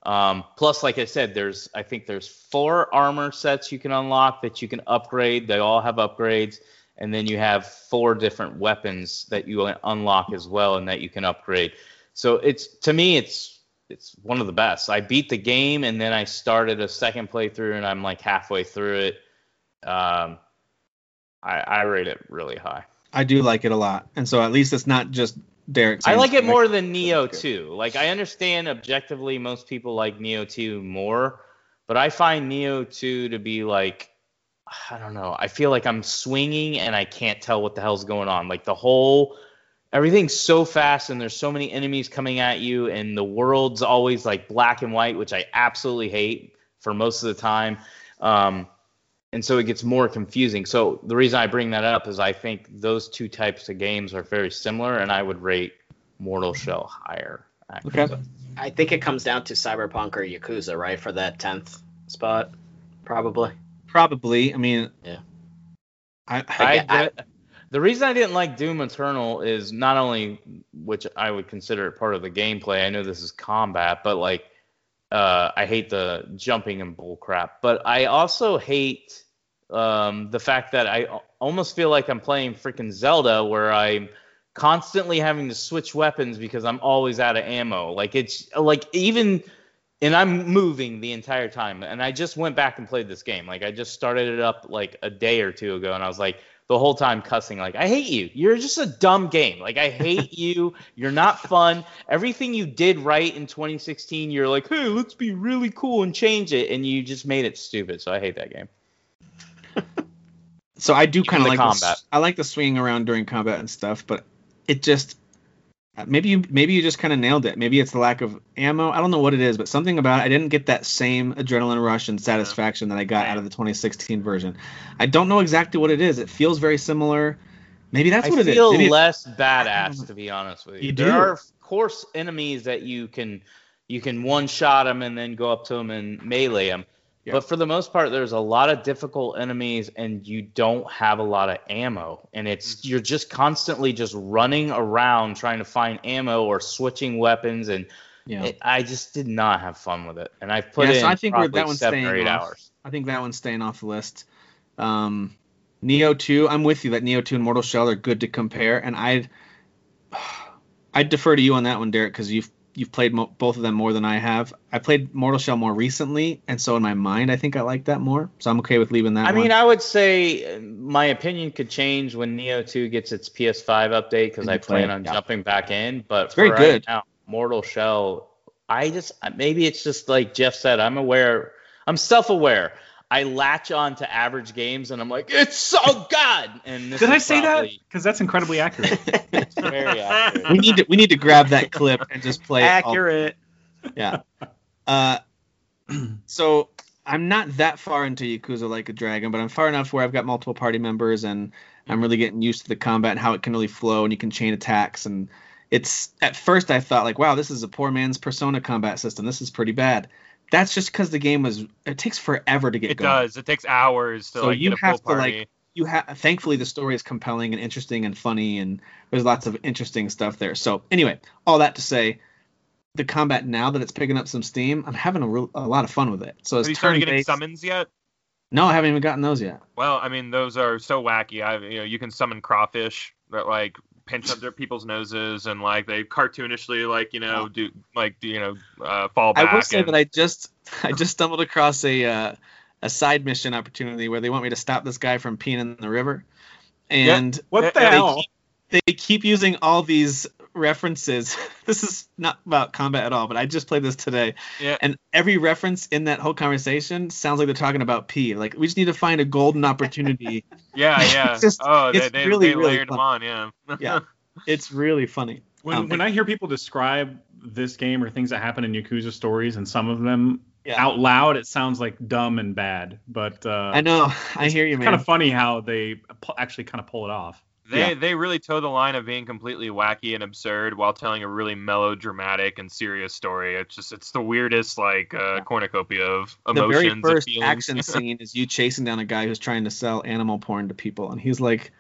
Um, plus, like I said, there's I think there's four armor sets you can unlock that you can upgrade. They all have upgrades, and then you have four different weapons that you unlock as well, and that you can upgrade. So it's to me, it's it's one of the best. I beat the game, and then I started a second playthrough, and I'm like halfway through it. Um, I, I rate it really high. I do like it a lot, and so at least it's not just Derek. I like it more than Nioh good. 2. Like I understand objectively most people like Nioh 2 more, but I find Nioh 2 to be like I don't know. I feel like I'm swinging and I can't tell what the hell's going on. Like the whole everything's so fast and there's so many enemies coming at you and the world's always like black and white, which I absolutely hate for most of the time. Um, and so it gets more confusing. So the reason I bring that up is I think those two types of games are very similar, and I would rate Mortal Shell higher. actually. Okay. I think it comes down to Cyberpunk or Yakuza, right, for that tenth spot, probably. Probably. I mean. Yeah. I, I, Yeah, I- the, the reason I didn't like Doom Eternal is not only which I would consider it part of the gameplay. I know this is combat, but like uh, I hate the jumping and bull crap. But I also hate um, the fact that I almost feel like I'm playing freaking Zelda, where I'm constantly having to switch weapons because I'm always out of ammo. Like it's like even and I'm moving the entire time. And I just went back and played this game. Like I just started it up like a day or two ago, and I was like the whole time cussing like I hate you. You're just a dumb game. Like I hate you. You're not fun. Everything you did right in 2016, you're like, hey, let's be really cool and change it, and you just made it stupid. So I hate that game. so I do kind of the like the combat. I like the swinging around during combat and stuff, but it just maybe you maybe you just kind of nailed it. Maybe it's the lack of ammo. I don't know what it is, but something about it, I didn't get that same adrenaline rush and satisfaction that I got out of the 2016 version. I don't know exactly what it is. It feels very similar. Maybe that's I what it is. feel Maybe it- less badass to be honest with you. You there do. are of course enemies that you can you can one shot them and then go up to them and melee them. Yeah. But for the most part, there's a lot of difficult enemies, and you don't have a lot of ammo, and it's Mm-hmm. you're just constantly just running around trying to find ammo or switching weapons, and yeah. it, I just did not have fun with it. And I've put Yeah, in so I think probably that one's seven or eight off. hours. I think that one's staying off the list. Um, Nioh 2, I'm with you that Nioh 2 and Mortal Shell are good to compare, and I'd I'd defer to you on that one, Derek, because you've you've played mo- both of them more than I have. I played Mortal Shell more recently, and so in my mind, I think I like that more. So I'm okay with leaving that. I one. mean, I would say uh, my opinion could change when Nioh 2 gets its PS5 update because I you play plan on yeah. jumping back in. But It's very for good. Right now, Mortal Shell, I just maybe it's just like Jeff said. I'm aware. I'm self-aware. I latch on to average games and I'm like, it's so good. And this Did I is say that? Because that's incredibly accurate. Very accurate. we need to we need to grab that clip and just play it all- Accurate. yeah. Uh, so I'm not that far into Yakuza Like a Dragon, but I'm far enough where I've got multiple party members and I'm really getting used to the combat and how it can really flow and you can chain attacks and it's at first I thought like, wow, this is a poor man's Persona combat system. This is pretty bad. That's just because the game was. It takes forever to get It going. does. It takes hours to So like you get a full have to, party. like, You have. Thankfully, the story is compelling and interesting and funny, and there's lots of interesting stuff there. So anyway, all that to say, the combat now that it's picking up some steam, I'm having a, real, a lot of fun with it. So it's Have you started getting summons yet? No, I haven't even gotten those yet. Well, I mean, those are so wacky. I, you know, you can summon crawfish that like pinch up their people's noses and like they cartoonishly like you know do like you know uh, fall back. I will say and- that I just I just stumbled across a uh, a side mission opportunity where they want me to stop this guy from peeing in the river, and What the they hell? they keep using all these references. this is not about combat at all, but I just played this today, Yeah. and every reference in that whole conversation sounds like they're talking about pee. Like we just need to find a golden opportunity. Yeah, yeah. It's just- oh, they, it's they, really, they really layered them on, yeah. Yeah. it's really funny. When, Um, when I hear people describe this game or things that happen in Yakuza stories, and some of them Yeah. out loud, it sounds like dumb and bad. But uh, I know. I hear you, it's man. kind of funny how they pu- actually kind of pull it off. They Yeah. they really toe the line of being completely wacky and absurd while telling a really melodramatic and serious story. It's just it's the weirdest like uh, cornucopia of the very first feelings. action scene is you chasing down a guy who's trying to sell animal porn to people, and he's like,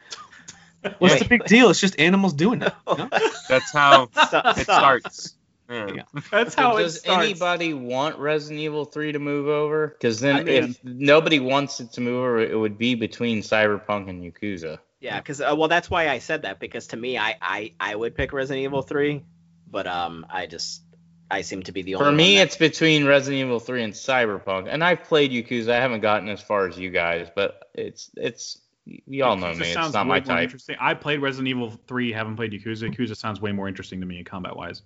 "What's the big deal? It's just animals doing it." you know? That's how Stop, it stop. starts. Yeah. Yeah. That's So how it does starts. anybody want Resident Evil 3 to move over? Because then, I mean- if nobody wants it to move over, it would be between Cyberpunk and Yakuza. Yeah, because uh, well, that's why I said that because to me, I I, I would pick Resident Evil three, but um, I just I seem to be the only. For me, one that- it's between Resident Evil 3 and Cyberpunk. And I've played Yakuza. I haven't gotten as far as you guys, but it's it's y'all know Yakuza me. It's sounds not way my type. Interesting. I played Resident Evil 3, haven't played Yakuza. Yakuza sounds way more interesting to me in combat wise.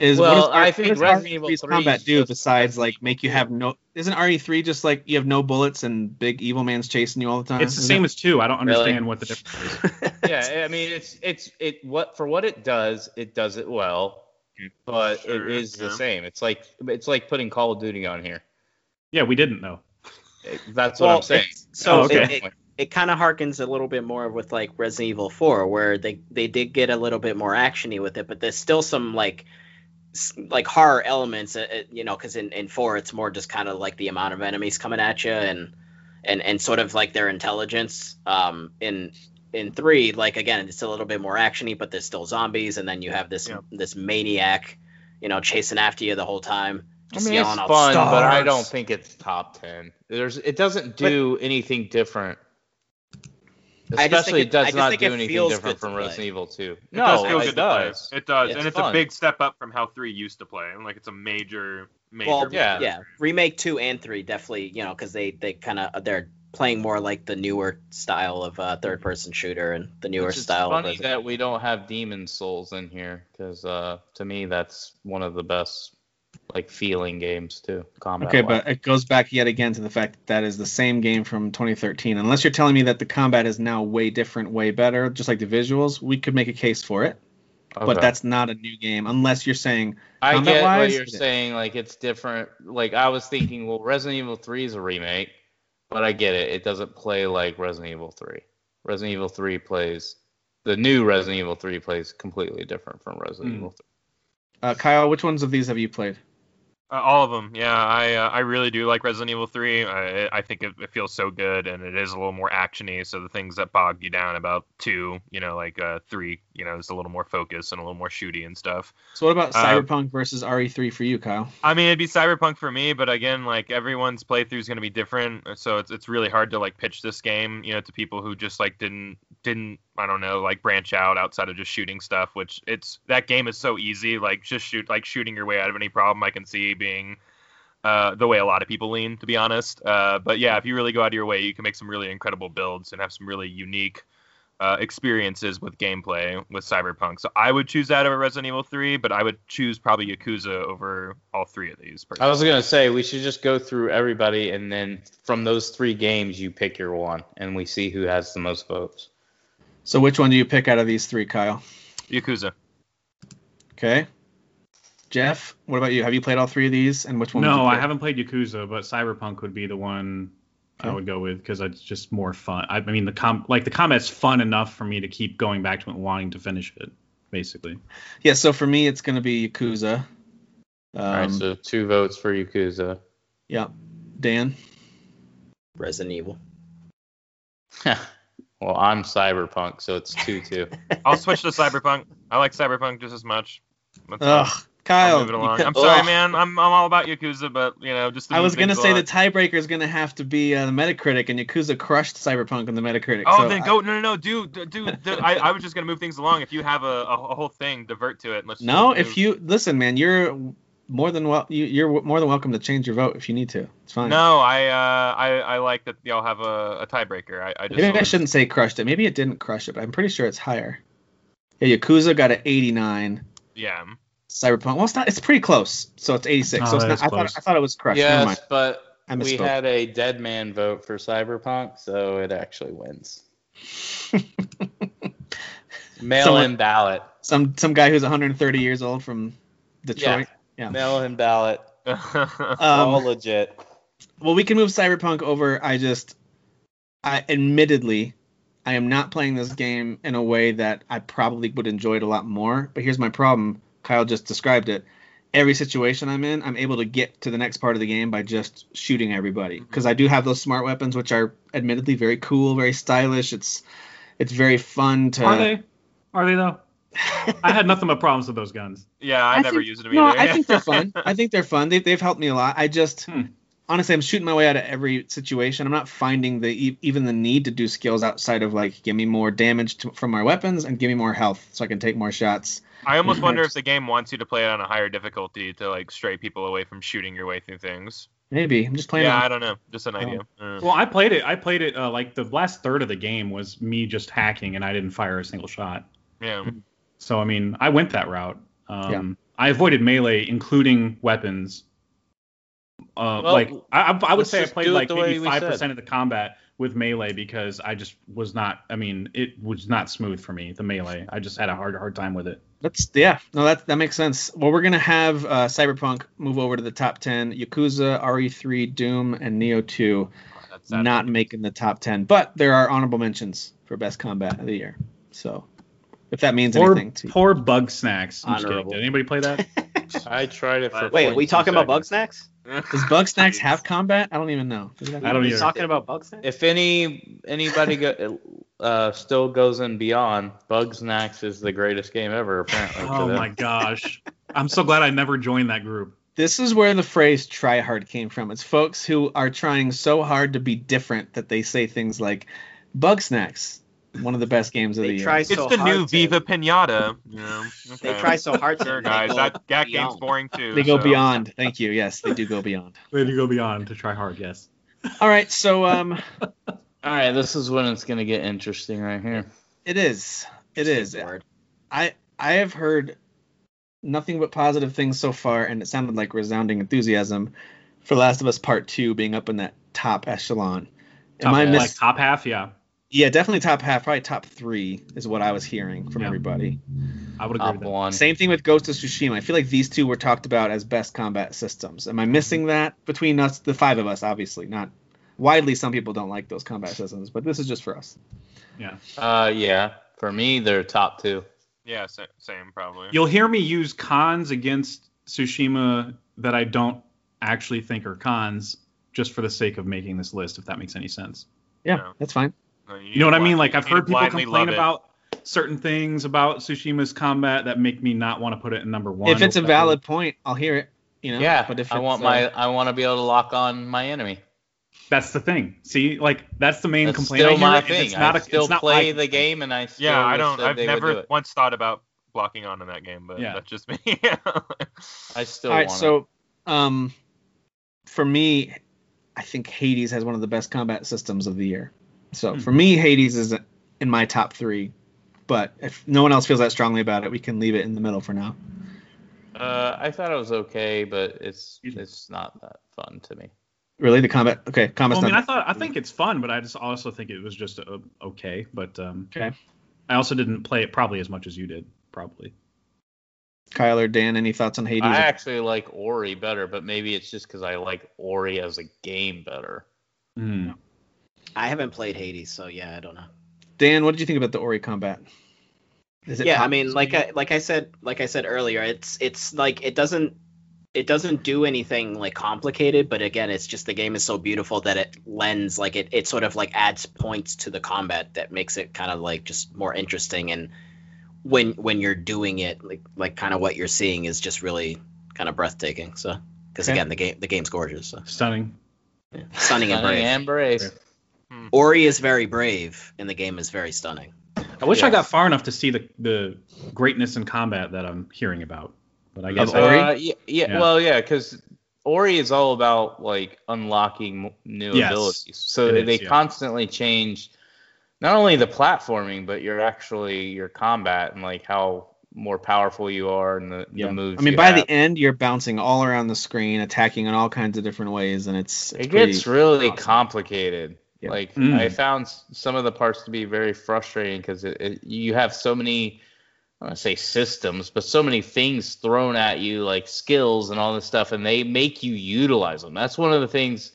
Is Well, what does I R- think what does Resident Evil RE3's 3 combat do besides like make you have no? Isn't RE3 just like you have no bullets and big evil man's chasing you all the time? It's the same it? as 2. I don't Really? understand what the difference is. yeah, I mean, it's it's it what for what it does, it does it well, but Sure, it is the same. It's like it's like putting Call of Duty on here. Yeah, we didn't know. It- eh, That's what well, I'm saying. so Oh, okay. it, it, it kind of harkens a little bit more with like Resident Evil 4, where they they did get a little bit more actiony with it, but there's still some like s- like horror elements, uh, uh, you know, because in, in 4 it's more just kind of like the amount of enemies coming at you and and and sort of like their intelligence. Um, in in three, like again, it's a little bit more actiony, but there's still zombies, and then you have this Yeah. this maniac, you know, chasing after you the whole time. I mean, it's yelling out fun, but I don't think it's top ten. There's, it doesn't do anything different. I just think Especially, it- it does I not think do anything different from play. Resident Evil 2. It no, does it does. play. It does, It's and it's fun. a big step up from how three used to play. And Like it's a major, major. Well, Yeah. yeah. Remake two and three definitely, you know, because they they kind of they're playing more like the newer style of uh, third person shooter and the newer Which is style. funny of that we don't have Demon Souls in here because uh, to me that's one of the best like feeling games too. Combat. Okay, but it goes back yet again to the fact that that is the same game from 2013. Unless you're telling me that the combat is now way different, way better, just like the visuals, we could make a case for it. But that's not a new game, unless you're saying I get what you're saying. Like it's different. Like I was thinking, well, Resident Evil 3 is a remake, but I get it. It doesn't play like Resident Evil 3. Resident Evil 3 plays the new Resident Evil 3 plays completely different from Resident Hmm. Evil 3. uh, Kyle, which ones of these have you played? Uh, all of them, yeah. I uh, I really do like Resident Evil 3. I I think it, it feels so good, and it is a little more actiony. So the things that bogged you down about two, you know, like uh, three, you know, is a little more focused and a little more shooty and stuff. So what about Uh, Cyberpunk versus RE3 for you, Kyle? I mean, it'd be Cyberpunk for me, but again, like everyone's playthrough is going to be different, so it's it's really hard to like pitch this game, you know, to people who just like didn't didn't I don't know like branch out outside of just shooting stuff. Which it's that game is so easy, like just shoot like shooting your way out of any problem. I can see being uh, the way a lot of people lean, to be honest. Uh, but yeah, if you really go out of your way, you can make some really incredible builds and have some really unique uh, experiences with gameplay with Cyberpunk. So I would choose that over Resident Evil 3, but I would choose probably Yakuza over all three of these. I was gonna say we should just go through everybody, and then from those three games, you pick your one, and we see who has the most votes. So which one do you pick out of these three, Kyle? Yakuza. Okay. Jeff, what about you? Have you played all three of these, and which one? would No, you I haven't played Yakuza, but Cyberpunk would be the one I would go with because it's just more fun. I, I mean, the com like the combat's fun enough for me to keep going back to it, and wanting to finish it. Basically, Yeah, so for me, it's gonna be Yakuza. Um, All right, so two votes for Yakuza. yeah, Dan. Resident Evil. well, I'm Cyberpunk, so it's two two. I'll switch to Cyberpunk. I like Cyberpunk just as much. That's Ugh. Kyle. I'll move it you along. could- I'm sorry, Ugh. man. I'm, I'm all about Yakuza, but you know, just to I was gonna say the tiebreaker is gonna have to be uh, the Metacritic, and Yakuza crushed Cyberpunk on the Metacritic. Oh, so then I- go. No, no, no, dude, dude. dude, dude, I, I was just gonna move things along. If you have a, a, a whole thing, divert to it. Let's No, if move- you listen, man, you're more than well. You, you're more than welcome to change your vote if you need to. It's fine. No, I uh, I, I like that y'all have a, a tiebreaker. I, I just Maybe I shouldn't say crushed it. Maybe it didn't crush it, but I'm pretty sure it's higher. Yeah, Yakuza got an 89. yeah. Cyberpunk. Well, it's not. It's pretty close. So it's 86. Oh, so it's not. I thought. close. I thought it was crushed. Never mind. Yes, but we had a dead man vote for Cyberpunk, so it actually wins. Mail Someone- in ballot. some some guy who's 130 years old from Detroit. Yeah. Mail in ballot. Um, All legit. well, we can move Cyberpunk over. I just, I admittedly, I am not playing this game in a way that I probably would enjoy it a lot more. But here's my problem. Kyle just described it. Every situation I'm in, I'm able to get to the next part of the game by just shooting everybody because I do have those smart weapons, which are admittedly very cool, very stylish. It's it's very fun to. Are they? Are they though? I had nothing but problems with those guns. yeah, I, I never think- used them No. I think they're fun. I think they're fun. They, they've helped me a lot. I just, Hmm. honestly, I'm shooting my way out of every situation. I'm not finding the even the need to do skills outside of like give me more damage to, from my weapons and give me more health so I can take more shots. I almost wonder if the game wants you to play it on a higher difficulty to like stray people away from shooting your way through things. Maybe I'm just playing. yeah, it- I don't know. Just an idea. Uh, Well, I played it. I played it uh, like the last third of the game was me just hacking, and I didn't fire a single shot. yeah. So I mean, I went that route. Um, Yeah. I avoided melee, including weapons. Uh, Well, like I, I I would say I played like maybe five percent of the combat with melee because I just was not. I mean, it was not smooth for me. The melee, I just had a hard hard time with it. That's yeah. No, that that makes sense. Well, we're gonna have uh, Cyberpunk move over to the top ten. Yakuza, RE3, Doom, and Nioh 2 That's not making the top ten, but there are honorable mentions for best combat of the year. So, if that means Poor, anything to you. poor Bugsnax. I'm just kidding. Honorable. Did anybody play that? I tried it for. Wait, Wait, are we 0.2 talking about Bugsnax? Does Bugsnax have combat? I don't even know. Does it have I don't Are you talking about Bugsnax? If any anybody go, uh, still goes in beyond, Bugsnax is the greatest game ever. Apparently. oh my gosh! I'm so glad I never joined that group. This is where the phrase try hard came from. It's folks who are trying so hard to be different that they say things like Bugsnax, one of the best games of They the year. try It's so the hard new to- Viva Pinata. You know, They try so hard to Sure, guys. go That, that game's boring too. They go so- beyond. Thank you. Yes, they do go beyond. they do go beyond to try hard. Yes. All right, so um All right, this is when it's gonna get interesting right here. it is. It is. Word. I I have heard nothing but positive things so far and it sounded like resounding enthusiasm for Last of Us Part 2 being up in that top echelon. Am Top, I like miss- top half? Yeah, Yeah, definitely top half, probably top 3 is what I was hearing from Yeah. everybody. I would agree Top with that. one. Same thing with Ghost of Tsushima. I feel like these two were talked about as best combat systems. Am I missing that between us, the five of us? Obviously, not widely. Some people don't like those combat systems, but this is just for us. Yeah. Uh, yeah. For me, they're top two. Yeah, same probably. You'll hear me use cons against Tsushima that I don't actually think are cons, just for the sake of making this list, if that makes any sense. Yeah, No. that's fine. No, You know what I mean? Like I've heard people complain about certain things about Tsushima's combat that make me not want to put it in number one. if it's a whatever. valid point, I'll hear it. You know. Yeah. But if I it's, want uh, my I want to be able to lock on my enemy. that's the thing. See, like that's the main That's complaint. still my and thing. It's not I a, still it's not play like- the game, and I still Yeah, I don't. I've they would do never once thought about blocking on in that game, but Yeah. that's just me. I still all right. want So, um, for me, I think Hades has one of the best combat systems of the year. So Hmm. for me, Hades is in my top three. But if no one else feels that strongly about it, we can leave it in the middle for now. Uh, I thought it was okay, but it's it's not that fun to me. Really, the combat? Okay, combat's Well, I mean, I thought I think it's fun, but I just also think it was just uh okay. But um, Okay. I also didn't play it probably as much as you did, probably. Kyle or Dan, any thoughts on Hades? I actually like Ori better, but maybe it's just because I like Ori as a game better. Hmm. I haven't played Hades, so yeah, I don't know. Dan, what did you think about the Ori combat? Is yeah, top- I mean, like I like I said, like I said earlier, it's it's like it doesn't it doesn't do anything like complicated, but again, it's just the game is so beautiful that it lends like it it sort of like adds points to the combat that makes it kind of like just more interesting and when when you're doing it like like kind of what you're seeing is just really kind of breathtaking. So because Okay. again, the game the game's gorgeous, so. Stunning. Yeah. stunning and Stunning brave. and brave. Brave. Ori is very brave, and the game is very stunning. I wish I got far enough to see the the greatness in combat that I'm hearing about. But I guess Of Ori? Uh, yeah, yeah, Yeah. well, yeah, because Ori is all about like unlocking new Yes, abilities. So it they, is, they yeah. constantly change not only the platforming, but your actually your combat and like how more powerful you are and the, Yeah. the moves. I mean, you by have. the end, you're bouncing all around the screen, attacking in all kinds of different ways, and it's, it's it gets really awesome. complicated. Yeah. Like Mm. I found some of the parts to be very frustrating because it, it, you have so many. I don't want to say systems, but so many things thrown at you, like skills and all this stuff, and they make you utilize them. That's one of the things.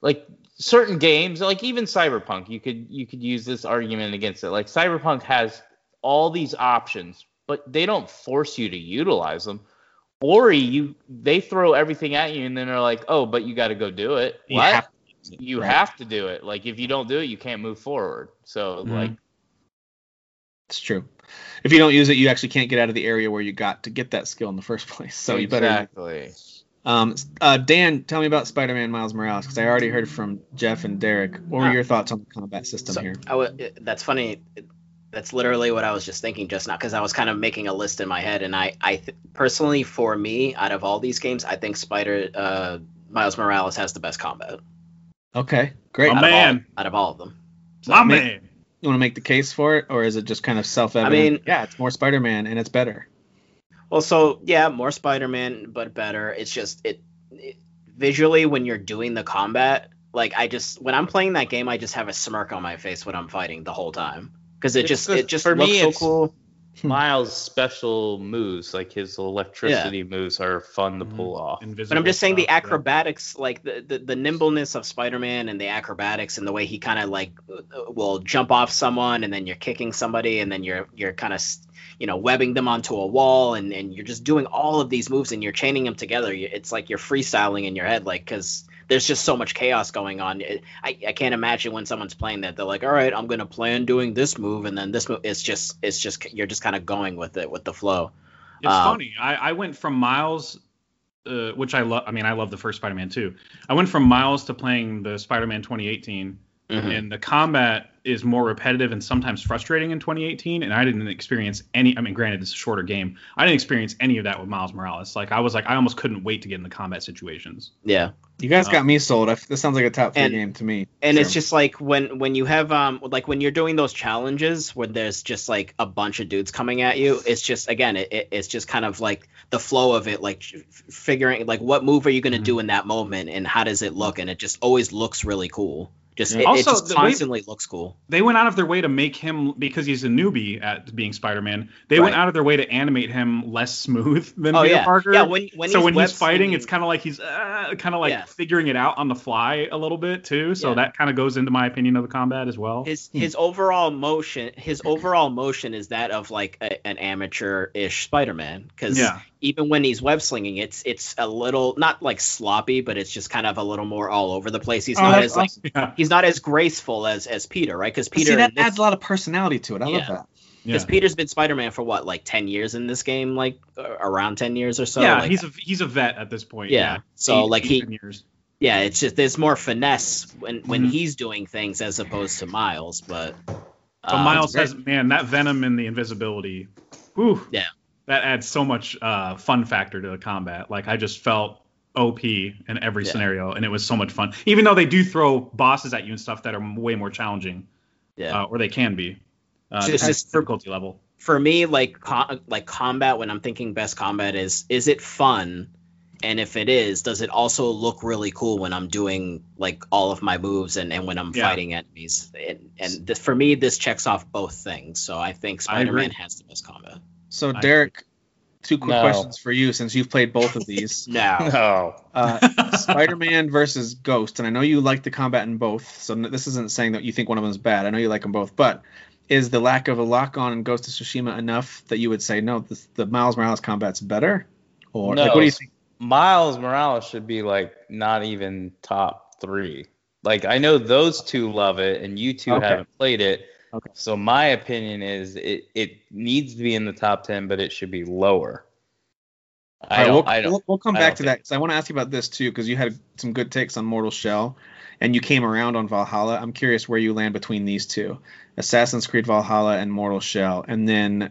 Like certain games, like even Cyberpunk, you could you could use this argument against it. Like Cyberpunk has all these options, but they don't force you to utilize them. Ori, you they throw everything at you, and then they're like, "Oh, but you got to go do it." You what? have it, you right. have to do it. Like if you don't do it, you can't move forward. So Mhm. like It's true. If you don't use it, you actually can't get out of the area where you got to get that skill in the first place. So you better. exactly. Um, uh, Dan, tell me about Spider-Man Miles Morales because I already heard from Jeff and Derek. What were Ah. your thoughts on the combat system So here? I w- that's funny. That's literally what I was just thinking just now because I was kind of making a list in my head, and I, I th- personally, for me, out of all these games, I think Spider uh, Miles Morales has the best combat Okay, great. Um, out, of all, man. out of all of them. So, My ma- man. You want to make the case for it, or is it just kind of self-evident? I mean- yeah, it's more Spider-Man and it's better. Well, so yeah, more Spider-Man, but better. It's just it, it visually when you're doing the combat. Like I just when I'm playing that game, I just have a smirk on my face when I'm fighting the whole time because it It's just the- it just for looks me, so cool. Miles' special moves, like his electricity moves, are fun to Mhm. pull off. Invisible But I'm just saying the stuff, yeah. acrobatics, like the, the, the nimbleness of Spider-Man and the acrobatics and the way he kind of like uh, will jump off someone and then you're kicking somebody and then you're you're kind of you know webbing them onto a wall and, and you're just doing all of these moves and you're chaining them together. It's like you're freestyling in your head, like because there's just so much chaos going on. It, I, I can't imagine when someone's playing that they're like, all right, I'm gonna plan doing this move and then this move. It's just it's just you're just kind of going with it with the flow. It's Um, funny. I, I went from Miles, uh, which I love. I mean, I love the first Spider-Man too. I went from Miles to playing the Spider-Man 2018, Mhm. and the combat is more repetitive and sometimes frustrating in 2018. And I didn't experience any. I mean, granted, it's a shorter game. I didn't experience any of that with Miles Morales. Like I was like, I almost couldn't wait to get in the combat situations. Yeah. You guys Uh, got me sold. I, this sounds like a top three and- game to me. and it's just like when when you have um like when you're doing those challenges where there's just like a bunch of dudes coming at you it's just again it, it- it's just kind of like the flow of it like f- figuring like what move are you going to Mhm. do in that moment and how does it look and it just always looks really cool just Yeah. it, Also, it just the way- constantly looks cool They went out of their way to make him because he's a newbie at being Spider-Man. They went out of their way to animate him less smooth than oh Peter yeah Parker. yeah when when so he's when he's fighting, it's kind of like he's uh, kind of like Yeah. figuring it out on the fly a little bit too. So Yeah. that kind of goes into my opinion of the combat as well. his his overall motion his overall motion is that of like a, an amateur-ish Spider-Man because yeah, even when he's web slinging, it's it's a little not like sloppy, but it's just kind of a little more all over the place. He's Oh, not that's as like yeah, he's not as graceful as as Peter, right? Because Peter see, that this- adds a lot of personality to it. I love Yeah. that. yeah. because Peter's been Spider-Man for what like ten years in this game, like uh, around ten years or so. yeah, like, he's a he's a vet at this point. Yeah, Yeah, so, Eight- like, eight, he- 10 years. yeah, it's just there's more finesse when when Mhm. he's doing things as opposed to Miles, but. But um, Miles great. has man that venom and the invisibility. Whew, Yeah. That adds so much uh, fun factor to the combat. Like I just felt OP in every Yeah. scenario, and it was so much fun. Even though they do throw bosses at you and stuff that are way more challenging, yeah. uh, or they can be. Uh, just for- difficulty level. for me like co- like combat when i'm thinking best combat is is it fun and if it is does it also look really cool when i'm doing like all of my moves and, and when i'm Yeah. fighting enemies and, and th- for me this checks off both things so i think spider-man has the best combat So I- Derek, two quick No. questions for you since you've played both of these. now No. Uh, Spider-Man versus Ghost, and I know you like the combat in both. So this isn't saying that you think one of them is bad. I know you like them both, but is the lack of a lock-on in Ghost of Tsushima enough that you would say no, this, the Miles Morales combat's better? Or like, what do you think? Miles Morales should be like not even top three. Like I know those two love it, and you two Okay. haven't played it. Okay. So my opinion is it it needs to be in the top ten, but it should be lower. I right, we'll, I don't. We'll, we'll come back to that because I want to ask you about this too because you had some good takes on Mortal Shell, and you came around on Valhalla. I'm curious where you land between these two, Assassin's Creed Valhalla and Mortal Shell, and then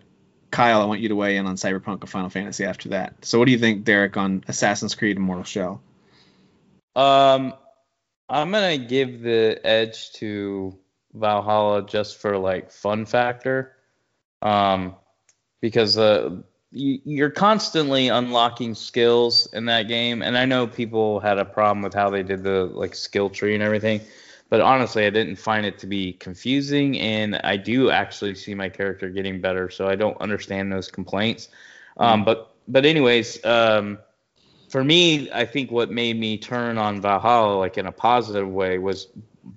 Kyle, I want you to weigh in on Cyberpunk or Final Fantasy after that. So, what do you think, Derek, on Assassin's Creed and Mortal Shell? Um, I'm gonna give the edge to Valhalla just for like fun factor, um, because uh, you, you're constantly unlocking skills in that game, and I know people had a problem with how they did the like skill tree and everything, but honestly, I didn't find it to be confusing, and I do actually see my character getting better, so I don't understand those complaints. Um, but but anyways, um, for me, I think what made me turn on Valhalla like in a positive way was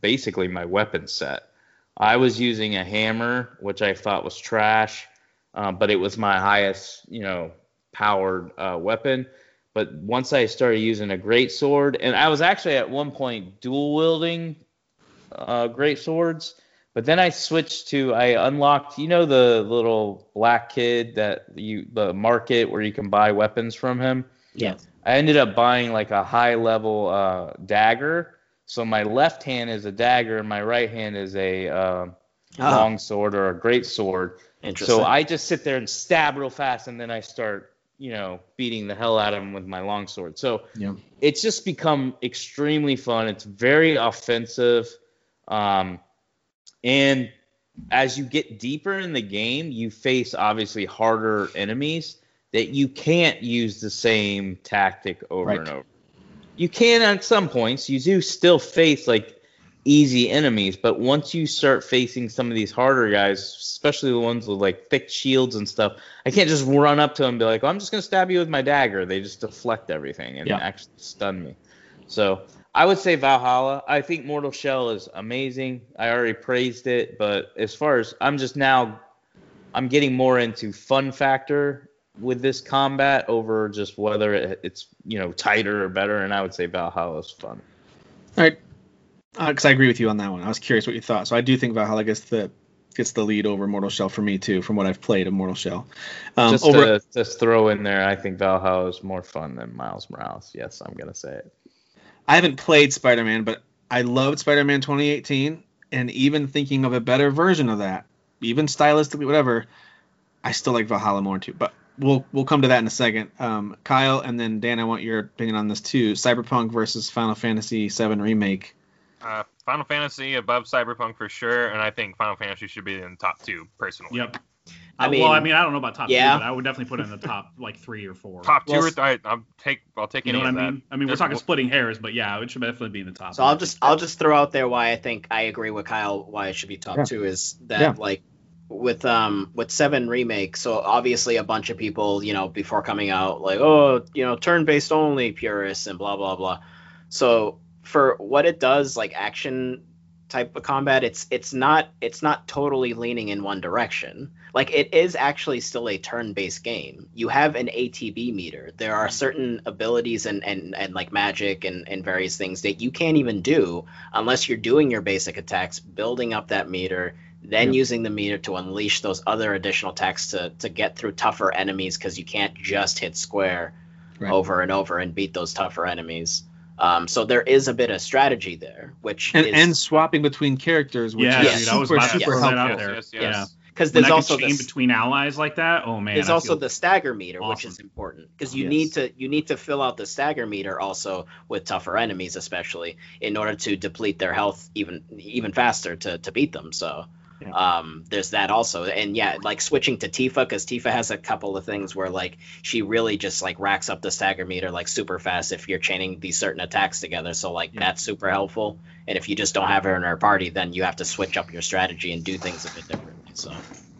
basically my weapon set. I was using a hammer, which I thought was trash, uh, but it was my highest, you know, powered uh, weapon. But once I started using a great sword, and I was actually at one point dual wielding uh, great swords, but then I switched to I unlocked, you know, the little black kid that you the market where you can buy weapons from him. Yeah. I ended up buying like a high level uh, dagger. So my left hand is a dagger, and my right hand is a um Ah, long sword or a great sword. interesting. So I just sit there and stab real fast, and then I start, you know, beating the hell out of him with my long sword. So Yeah. it's just become extremely fun. It's very offensive, um, and as you get deeper in the game, you face obviously harder enemies that you can't use the same tactic over Right. and over. You can at some points. You do still face like easy enemies, but once you start facing some of these harder guys, especially the ones with like thick shields and stuff, I can't just run up to them and be like, "I'm just gonna stab you with my dagger." They just deflect everything and Yeah. actually stun me. So I would say Valhalla. I think Mortal Shell is amazing. I already praised it, but as far as I'm just now, I'm getting more into fun factor with this combat over just whether it, it's you know tighter or better. And I would say Valhalla is fun. All right, because I agree with you on that one. I was curious what you thought. So I do think Valhalla gets the gets the lead over Mortal Shell for me too, from what I've played of Mortal Shell. Um, just over, to just throw in there, I think Valhalla is more fun than Miles Morales. Yes, I'm gonna say it. I haven't played Spider Man, but I loved Spider Man 2018, and even thinking of a better version of that, even stylistically, whatever, I still like Valhalla more too. But we'll we'll come to that in a second. Um, Kyle and then Dan, I want your opinion on this too. Cyberpunk versus Final Fantasy VII remake. Uh, Final Fantasy above Cyberpunk for sure, and I think Final Fantasy should be in the top two personally. Yep. I Uh, mean- well, I mean, I don't know about top Yeah. two, but I would definitely put it in the top like three or four. Top two Well, or three. I'll take. I'll take you any know what I of that. mean? I mean, we're Just talking w- splitting hairs, but yeah, it should definitely be in the top. So I'll just I'll just throw out there why I think I agree with Kyle why it should be top Yeah. two is that Yeah. like with um with seven remake so obviously a bunch of people you know before coming out like oh you know turn based only purists and blah blah blah. So for what it does like action type of combat it's it's not it's not totally leaning in one direction. Like it is actually still a turn-based game. You have an atb meter. There are certain abilities and and, and like magic and, and various things that you can't even do unless you're doing your basic attacks building up that meter then Yeah. using the meter to unleash those other additional attacks to to get through tougher enemies because you can't just hit square Right. over and over and beat those tougher enemies um, so there is a bit of strategy there which And, is and swapping between characters, which yeah, is Yeah. dude, I was super, about to super helpful. out there. Yes, yes, Yeah. because there's also can chain this between allies like that. Oh man, there's I also the stagger meter which is important because you Yes. need to you need to fill out the stagger meter also with tougher enemies especially in order to deplete their health even even faster to to beat them so Yeah. um there's that also and yeah like switching to tifa because tifa has a couple of things where like she really just like racks up the stagger meter like super fast if you're chaining these certain attacks together so like Yeah. that's super helpful and if you just don't have her in her party then you have to switch up your strategy and do things a bit differently so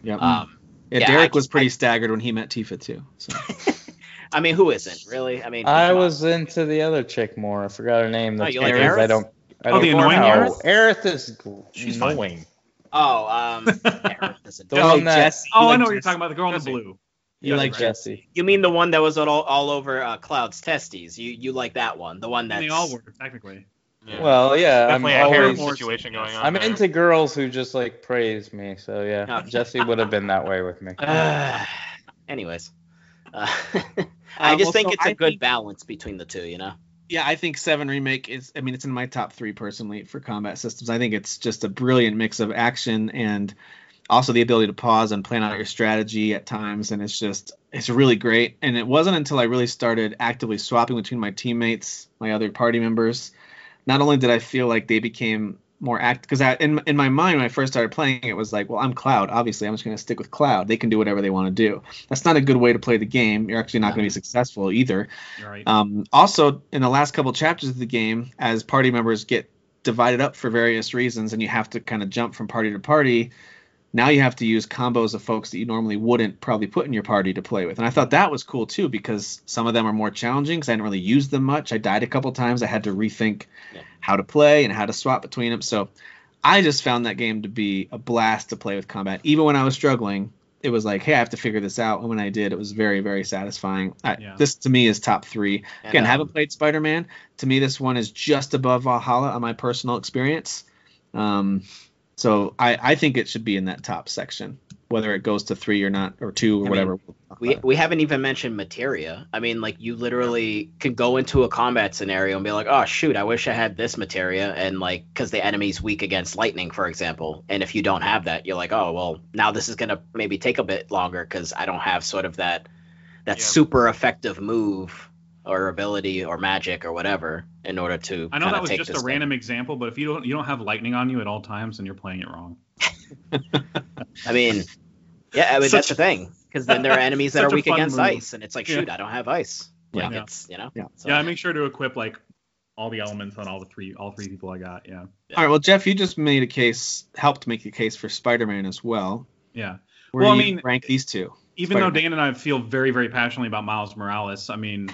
Yep. um yeah, yeah, Derek I was pretty I- staggered when he met Tifa too. So. I mean, who isn't really? I mean, I come on. was into the other chick more. I forgot her name. That's you like because I don't. I Oh, don't the annoying know. Aerith? Aerith is gl- She's fine. Annoying. Oh, um, The one that- Jessie. Oh, I like know what you're talking about. The girl in the blue. You like Jessie. You mean the one that was all, all over uh, Cloud's testes? You you like that one? The one And that's they all were technically. Yeah. Well, yeah, I'm definitely a harem always. situation going on. I'm there. into girls who just like praise me. So yeah, Okay. Jessie would have been that way with me. Uh, anyways, uh, I Um, just well, think so it's a I good think- balance between the two. You know. Yeah, I think Seven Remake is. I mean, it's in my top three personally for combat systems. I think it's just a brilliant mix of action and also the ability to pause and plan out your strategy at times, and it's just it's really great. And it wasn't until I really started actively swapping between my teammates, my other party members, not only did I feel like they became more act because in in my mind when I first started playing it was like, well, I'm Cloud. Obviously, I'm just going to stick with Cloud. They can do whatever they want to do. That's not a good way to play the game. You're actually not going to be successful either. Right. Um, also, in the last couple chapters of the game, as party members get divided up for various reasons, and you have to kind of jump from party to party. Now you have to use combos of folks that you normally wouldn't probably put in your party to play with, and I thought that was cool too because some of them are more challenging because I didn't really use them much. I died a couple times. I had to rethink Yeah. How to play and how to swap between them. So I just found that game to be a blast to play with combat. Even when I was struggling, it was like, hey, I have to figure this out. And when I did, it was very, very satisfying. I, Yeah. This to me is top three. And, Again, um, haven't played Spider Man. To me, this one is just above Valhalla on my personal experience. Um, so I, I think it should be in that top section, whether it goes to three or not, or two or I mean, whatever. We, we haven't even mentioned materia. I mean, like you literally can go into a combat scenario and be like, oh shoot, I wish I had this materia, and like because the enemy's weak against lightning, for example, and if you don't have that, you're like, oh well, now this is gonna maybe take a bit longer because I don't have sort of that that Yeah. super effective move or ability or magic or whatever in order to. I know kinda that was take just a this thing. random example, but if you don't you don't have lightning on you at all times, then you're playing it wrong. I mean, yeah, I mean that's the thing because then there are enemies that Such are weak against move. ice, and it's like, Yeah. shoot, I don't have ice. Like Yeah. it's you know. Yeah. So- Yeah, I make sure to equip like all the elements on all the three all three people I got. Yeah. All right. Well, Jeff, you just made a case, helped make a case for Spider Man as well. Yeah. Where Well, do I mean, rank these two? Even though Spider-Man. Dan and I feel very, very passionately about Miles Morales, I mean,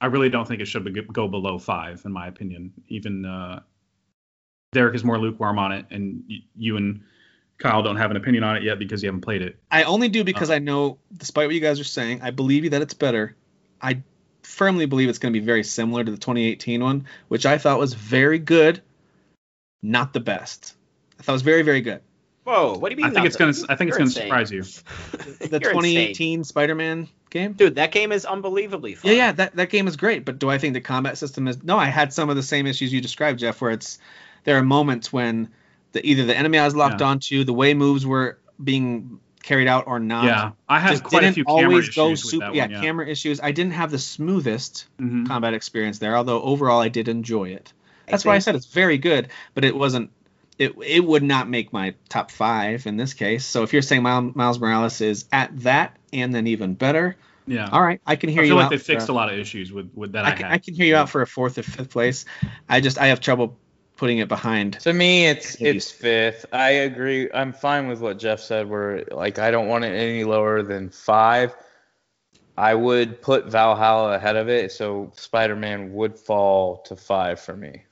I really don't think it should be, go below five, in my opinion. Even uh, Derek is more lukewarm on it, and y- you and Kyle don't have an opinion on it yet because you haven't played it. I only do because Uh. I know, despite what you guys are saying, I believe you that it's better. I firmly believe it's going to be very similar to the 2018 one, which I thought was very good, not the best. I thought it was very, very good. Whoa, what do you mean? I think it's the- gonna. I think it's You're gonna insane. surprise you. The 2018 insane. Spider-Man game. Dude, that game is unbelievably fun. Yeah, yeah, that, that game is great, but do I think the combat system is? No, I had some of the same issues you described, Jeff, where it's there are moments when the either the enemy I was locked Yeah. onto, the way moves were being carried out or not. yeah, I had just quite a didn't few camera always issues go with super. that yeah, one. Yeah. camera issues. I didn't have the smoothest Mhm. combat experience there, although overall I did enjoy it. I That's why I said it's very good, but it wasn't. It, it would not make my top five in this case. So if you're saying Miles, Miles Morales is at that and then even better, Yeah. all right, I can hear you. I you feel like out. they fixed a- a lot of issues with, with that I, I can, had. I can hear you out for a fourth or fifth place. I just I have trouble putting it behind. To me, it's Maybe. it's fifth. I agree. I'm fine with what Jeff said. Where like I don't want it any lower than five. I would put Valhalla ahead of it, so Spider-Man would fall to five for me.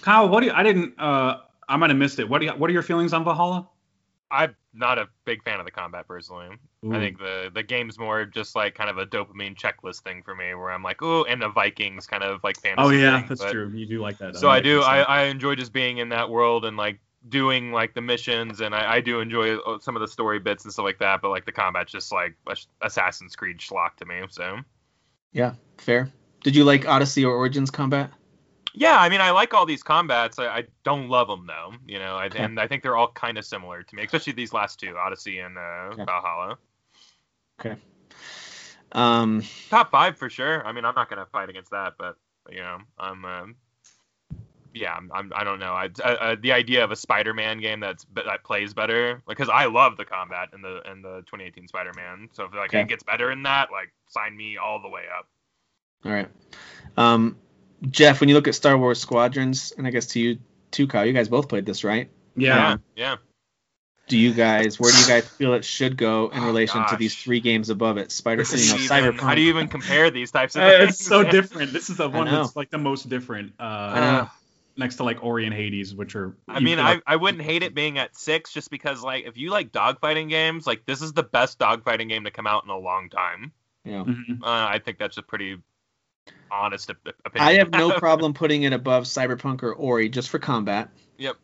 Kyle, what do you? I didn't. Uh, I might have missed it. What do you, What are your feelings on Valhalla? I'm not a big fan of the combat personally. Ooh. I think the the game's more just like kind of a dopamine checklist thing for me, where I'm like, oh, and the Vikings kind of like fantasy. Oh yeah, thing, that's but- true. You do like that. So I do. I. I enjoy just being in that world and like doing like the missions, and I, I do enjoy uh, some of the story bits and stuff like that. But like the combat's just like Assassin's Creed schlock to me. So Yeah, fair. Did you like Odyssey or Origins combat? Yeah, I mean, I like all these combats. I, I don't love them though. You know, I, Okay. and I think they're all kind of similar to me, especially these last two, Odyssey and uh, Okay. Valhalla. Um, top five for sure. I mean, I'm not gonna fight against that, but you know, I'm. Um, yeah, I'm, I'm. I don't know. I, uh, the idea of a Spider-Man game that's that plays better, because I love the combat in the in the 2018 Spider-Man. So if like Okay. it gets better in that, like sign me all the way up. all right. Um, Jeff, when you look at Star Wars Squadrons, and I guess to you too, Kyle, you guys both played this, right? yeah. yeah. Do you guys, where do you guys feel it should go in Oh, relation to these three games above it? Spider, you know, even- Cyberpunk. how do you even compare these types of Uh, things? it's so different. This is the one that's like the most different. Uh, next to like Ori and Hades, which are. I mean, I, like- I wouldn't hate it being at six just because like if you like dogfighting games, like this is the best dogfighting game to come out in a long time. Yeah. Mhm. Uh, I think that's a pretty honest opinion. I have no problem putting it above Cyberpunk or Ori just for combat. Yep.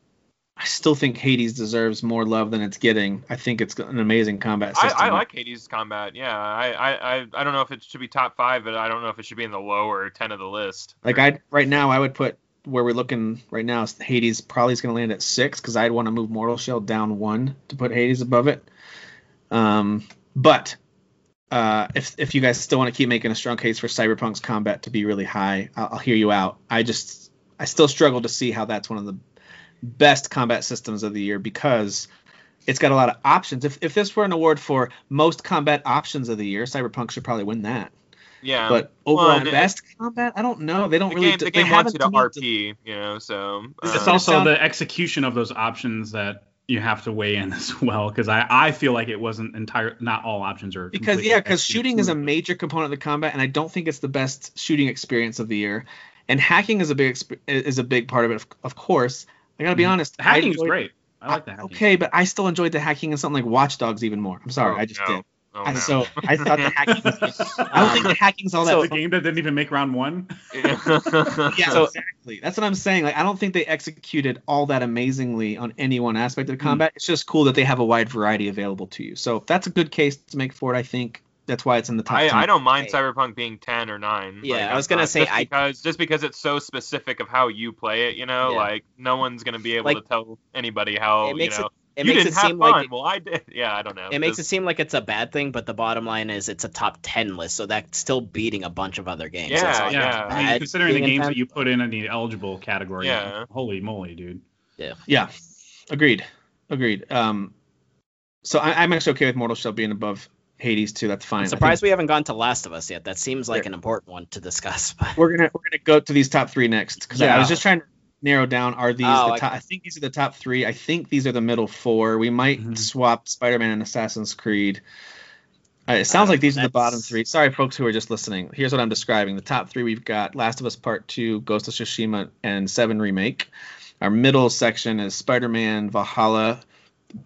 I still think Hades deserves more love than it's getting. I think it's an amazing combat I, system. I like Hades combat. Yeah, I, I, I, I don't know if it should be top five, but I don't know if it should be in the lower ten of the list. Like I right now, I would put where we're looking right now Hades probably is going to land at six because I'd want to move Mortal Shell down one to put Hades above it. Um, but uh, if if you guys still want to keep making a strong case for Cyberpunk's combat to be really high, I'll, I'll hear you out. I just I still struggle to see how that's one of the best combat systems of the year because it's got a lot of options. If if this were an award for most combat options of the year, Cyberpunk should probably win that. Yeah. But Well, overall and it- best combat, I don't know. They don't the really. game, the they game wants you to haven't to RP, you know, so. It's uh, it also sound- the execution of those options that you have to weigh in as well, because I, I feel like it wasn't entire. Not all options are because yeah, because shooting is a major component of the combat, and I don't think it's the best shooting experience of the year. And hacking is a big is a big part of it, of, of course. I gotta be Mhm. honest. Hacking is great. I like the hacking. Okay, but I still enjoyed the hacking in something like Watch Dogs even more. I'm sorry, Oh, I just no. did. Oh, I, no. so I thought the hacking. Was, I don't think the hacking's all that. So the game that didn't even make round one. Yeah, So- exactly. That's what I'm saying. Like, I don't think they executed all that amazingly on any one aspect of the combat. Mm-hmm. It's just cool that they have a wide variety available to you. So that's a good case to make for it. I think that's why it's in the top. I, 10. I don't mind Hey. Cyberpunk being ten or nine. Yeah, Like, I was gonna not- say, just I- because just because it's so specific of how you play it, you know, Yeah. like no one's gonna be able Like- to tell anybody how It makes you know. it it you makes didn't it have seem fun. like it, well, I did. Yeah, I don't know. it makes it seem like it's a bad thing, but the bottom line is it's a top ten list, so that's still beating a bunch of other games. Yeah, not yeah, I mean, considering the games that you put in in the eligible category, Yeah. holy moly, dude. Yeah, Yeah. agreed, agreed. Um, so I, I'm actually okay with Mortal Shell being above Hades too. That's fine. I'm I think surprised we haven't gone to Last of Us yet. That seems like an important one to discuss. But we're gonna we're gonna go to these top three next because I Yeah. was just trying to narrow down are these Oh, the I- top, I think these are the top three. I think these are the middle four. We might Mhm. swap Spider-Man and Assassin's Creed. Uh, it sounds Uh, like these are the bottom three. Sorry, folks who are just listening. Here's what I'm describing. The top three we've got Last of Us Part Two, Ghost of Tsushima, and Seven Remake. Our middle section is Spider-Man, Valhalla,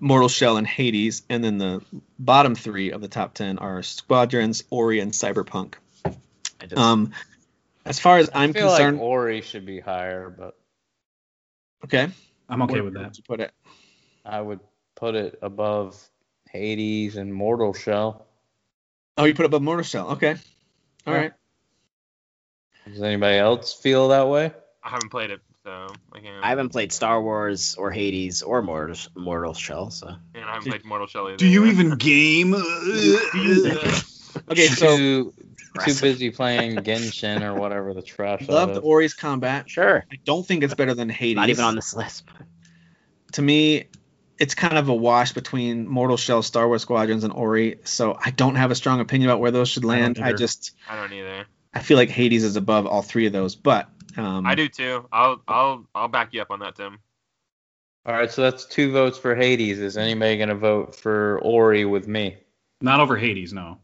Mortal Shell, and Hades, and then the bottom three of the top ten are Squadrons, Ori, and Cyberpunk. I just, Um, as far as I'm feel concerned, like Ori should be higher, but okay, I'm okay Where with that. you put it? I would put it above Hades and Mortal Shell. Oh, you put it above Mortal Shell. Okay. All Yeah. right. Does anybody else feel that way? I haven't played it, so I can't. I haven't played Star Wars or Hades or Mortal, Mortal Shell, so and I haven't played Mortal Shell either. Do you even game? Okay, so too, too busy playing Genshin or whatever the trash. that loved is. Ori's combat. sure. I don't think it's better than Hades. Not even on this list. To me, it's kind of a wash between Mortal Shell, Star Wars Squadrons, and Ori. So I don't have a strong opinion about where those should land. I, either. just I don't either. I feel like Hades is above all three of those. But um, I do too. I'll I'll I'll back you up on that, Tim. All right, so that's two votes for Hades. Is anybody gonna vote for Ori with me? Not over Hades, no.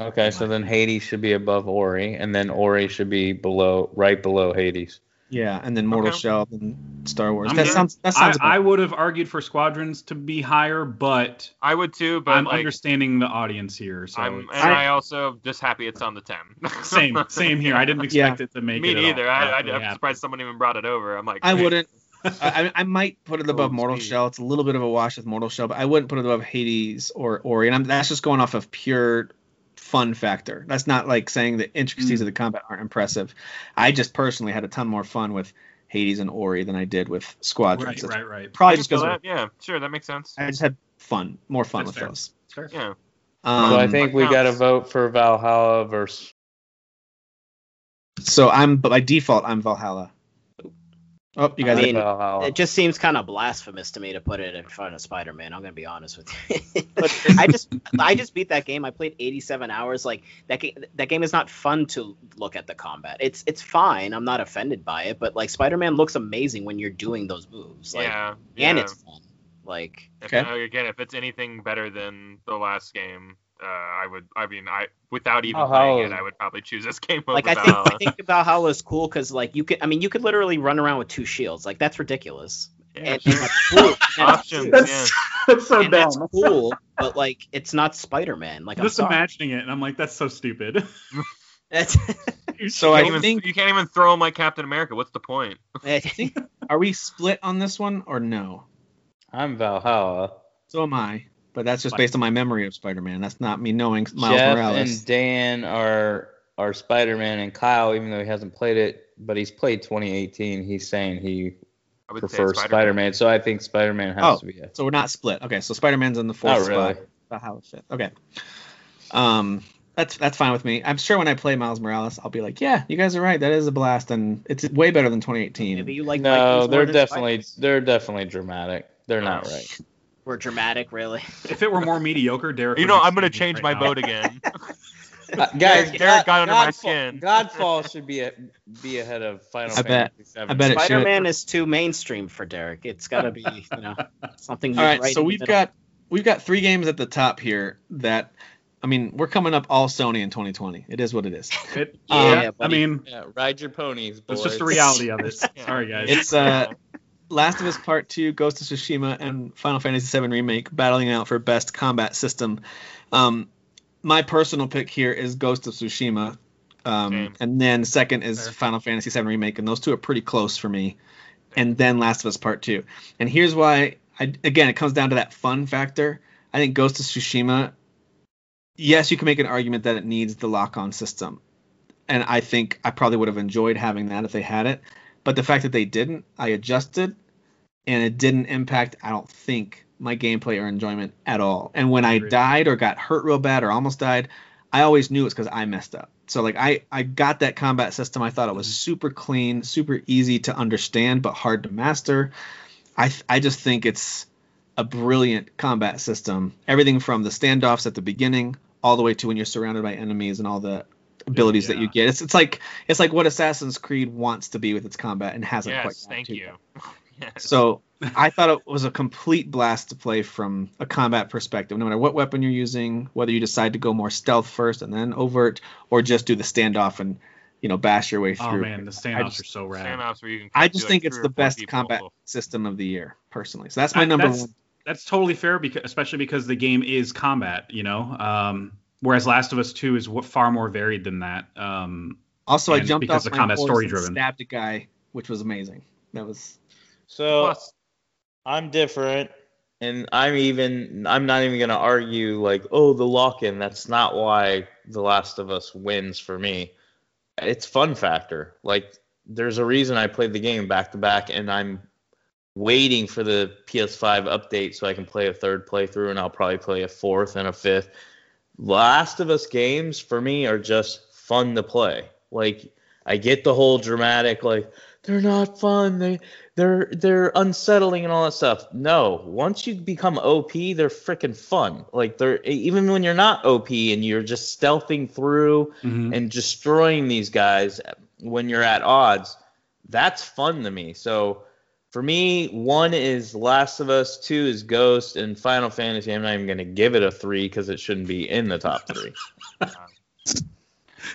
Okay, so then Hades should be above Ori, and then Ori should be below, right below Hades. Yeah, and then Mortal Okay. Shell and Star Wars. I'm that good. sounds that I, sounds. I about- would have argued for Squadrons to be higher, but I would too, but I'm like, understanding the audience here. So I'm and it's- I, also just happy it's on the ten. same, same here. I didn't expect it to make Me it. at neither. all. I, I, I'm happy. surprised someone even brought it over. I'm like, I hey, wouldn't. I, I I might put it above Oh, Mortal sweet. Shell. It's a little bit of a wash with Mortal Shell, but I wouldn't put it above Hades or Ori. And I'm, that's just going off of pure fun factor. That's not like saying the intricacies Mm. of the combat aren't impressive. I just personally had a ton more fun with Hades and Ori than I did with Squadrons. Right, right, right. Probably just feel because that. Yeah, sure, that makes sense. I just had fun, more fun That's with fair. those. Fair. Yeah. Um, so I think we got to vote for Valhalla versus. so. I'm but by default I'm Valhalla. Oh, you guys. I mean, Valhalla. It just seems kind of blasphemous to me to put it in front of Spider-Man. I'm gonna be honest with you. I just I just beat that game. I played 87 hours. Like that game that game is not fun to look at the combat. It's it's fine. I'm not offended by it, but like Spider-Man looks amazing when you're doing those moves. Like yeah. and it's fun. Like If, Okay. uh, again, if it's anything better than the last game, uh, I would. I mean, I without even Oh, playing it, I would probably choose this game over like I think Valhalla. I think Valhalla is cool because like you could I mean you could literally run around with two shields. Like that's ridiculous. Yeah, and, and that's cool. And that's Yeah. That's so and that's cool, but like it's not Spider-Man. Like I'm Just sorry. imagining it, and I'm like, that's so stupid. That's, So I even, think you can't even throw him like Captain America. What's the point? I think, are we split on this one or no? I'm Valhalla. So am I. But that's just based on my memory of Spider-Man. That's not me knowing Miles Jeff Morales. and Dan are our Spider-Man and Kyle, even though he hasn't played it, but he's played 2018. He's saying he I would prefers Spider-Man. So I think Spider-Man has Oh. to be it. So we're not split. Okay, so Spider-Man's in the fourth Not really. spot. About how it. Okay. Um, that's that's fine with me. I'm sure when I play Miles Morales, I'll be like, yeah, you guys are right. That is a blast, and it's way better than 2018. Maybe you like no, they're than definitely Spiders. they're definitely dramatic. They're not Oh. right. We're dramatic, really. If it were more mediocre, Derek. You know, I'm gonna change right my now. vote again. Uh, guys, Derek got under my Godfall- skin. Godfall should be a, be ahead of Final I bet. Fantasy VII. I bet it should. Spider-Man is too mainstream for Derek. It's got to be, you know, something. All right, right so we've got we've got three games at the top here that, I mean, we're coming up all Sony in 2020. It is what it is. It, Yeah, yeah, I mean, Yeah, ride your ponies, boys. it's just the reality of it. Sorry, guys. It's uh, Last of Us Part Two, Ghost of Tsushima, and Final Fantasy VII Remake battling out for best combat system. Um, my personal pick here is Ghost of Tsushima, um, and then second is Fair. Final Fantasy VII Remake, and those two are pretty close for me. And then Last of Us Part Two, and here's why. I, again, it comes down to that fun factor. I think Ghost of Tsushima. Yes, you can make an argument that it needs the lock-on system, and I think I probably would have enjoyed having that if they had it. But the fact that they didn't, I adjusted, and it didn't impact. I don't think my gameplay or enjoyment at all. And when I died or got hurt real bad or almost died, I always knew it's because I messed up. So like I I got that combat system. I thought it was mm-hmm. super clean, super easy to understand, but hard to master. I th- I just think it's a brilliant combat system. Everything from the standoffs at the beginning all the way to when you're surrounded by enemies and all the abilities that you get. It's it's like it's like what Assassin's Creed wants to be with its combat and hasn't quite. yes, gotten thank to you. Yes. So I thought it was a complete blast to play from a combat perspective. No matter what weapon you're using, whether you decide to go more stealth first and then overt, or just do the standoff and you know bash your way through. oh man, the standoffs just- are so rad. Standoffs where you can I just think three it's the best people. combat system of the year, personally. So that's my I- number that's- one. That's totally fair, because especially because the game is combat. You know, um, whereas Last of Us Two is w- far more varied than that. Um, Also, I jumped because off the my combat horse story and driven. stabbed a guy, which was amazing. That was So Plus, I'm different, and I'm even. I'm not even gonna argue like, oh, the lock-in. That's not why The Last of Us wins for me. It's fun factor. Like, there's a reason I played the game back to back, and I'm waiting for the PS5 update so I can play a third playthrough, and I'll probably play a fourth and a fifth. Last of Us games for me are just fun to play. Like, I get the whole dramatic, like they're not fun. They they're they're unsettling and all that stuff. No, once you become OP, they're freaking fun. Like they're even when you're not OP and you're just stealthing through mhm. and destroying these guys when you're at odds, that's fun to me. So for me, one is Last of Us, two is Ghost, and Final Fantasy. I'm not even gonna give it a three because it shouldn't be in the top three.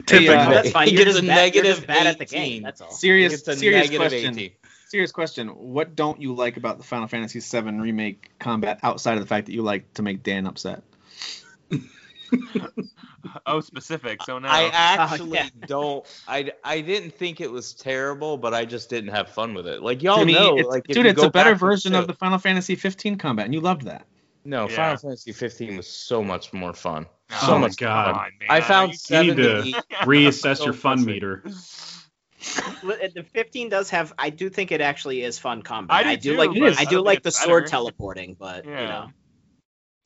Hey, uh, No, that's fine. It You're gets just, a bad, you're negative just bad at the game. That's all. serious. It's a serious negative question. 18. Serious question. What don't you like about the Final Fantasy VII remake combat outside of the fact that you like to make Dan upset? oh, specific. So now. I oh, actually yeah. don't. I, I didn't think it was terrible, but I just didn't have fun with it. Like y'all To me, know, it's- like dude, it's a better back to version show- of the Final Fantasy 15 combat, and you loved that. No, Yeah. Final Fantasy 15 was so much more fun. Oh so my much God. fun. Come man. I found you seven need to to reassess So your fun frustrating. meter. Uh, the 15 does have. I do think it actually is fun combat. I do too, like. I I do like the it's sword teleporting, but you know.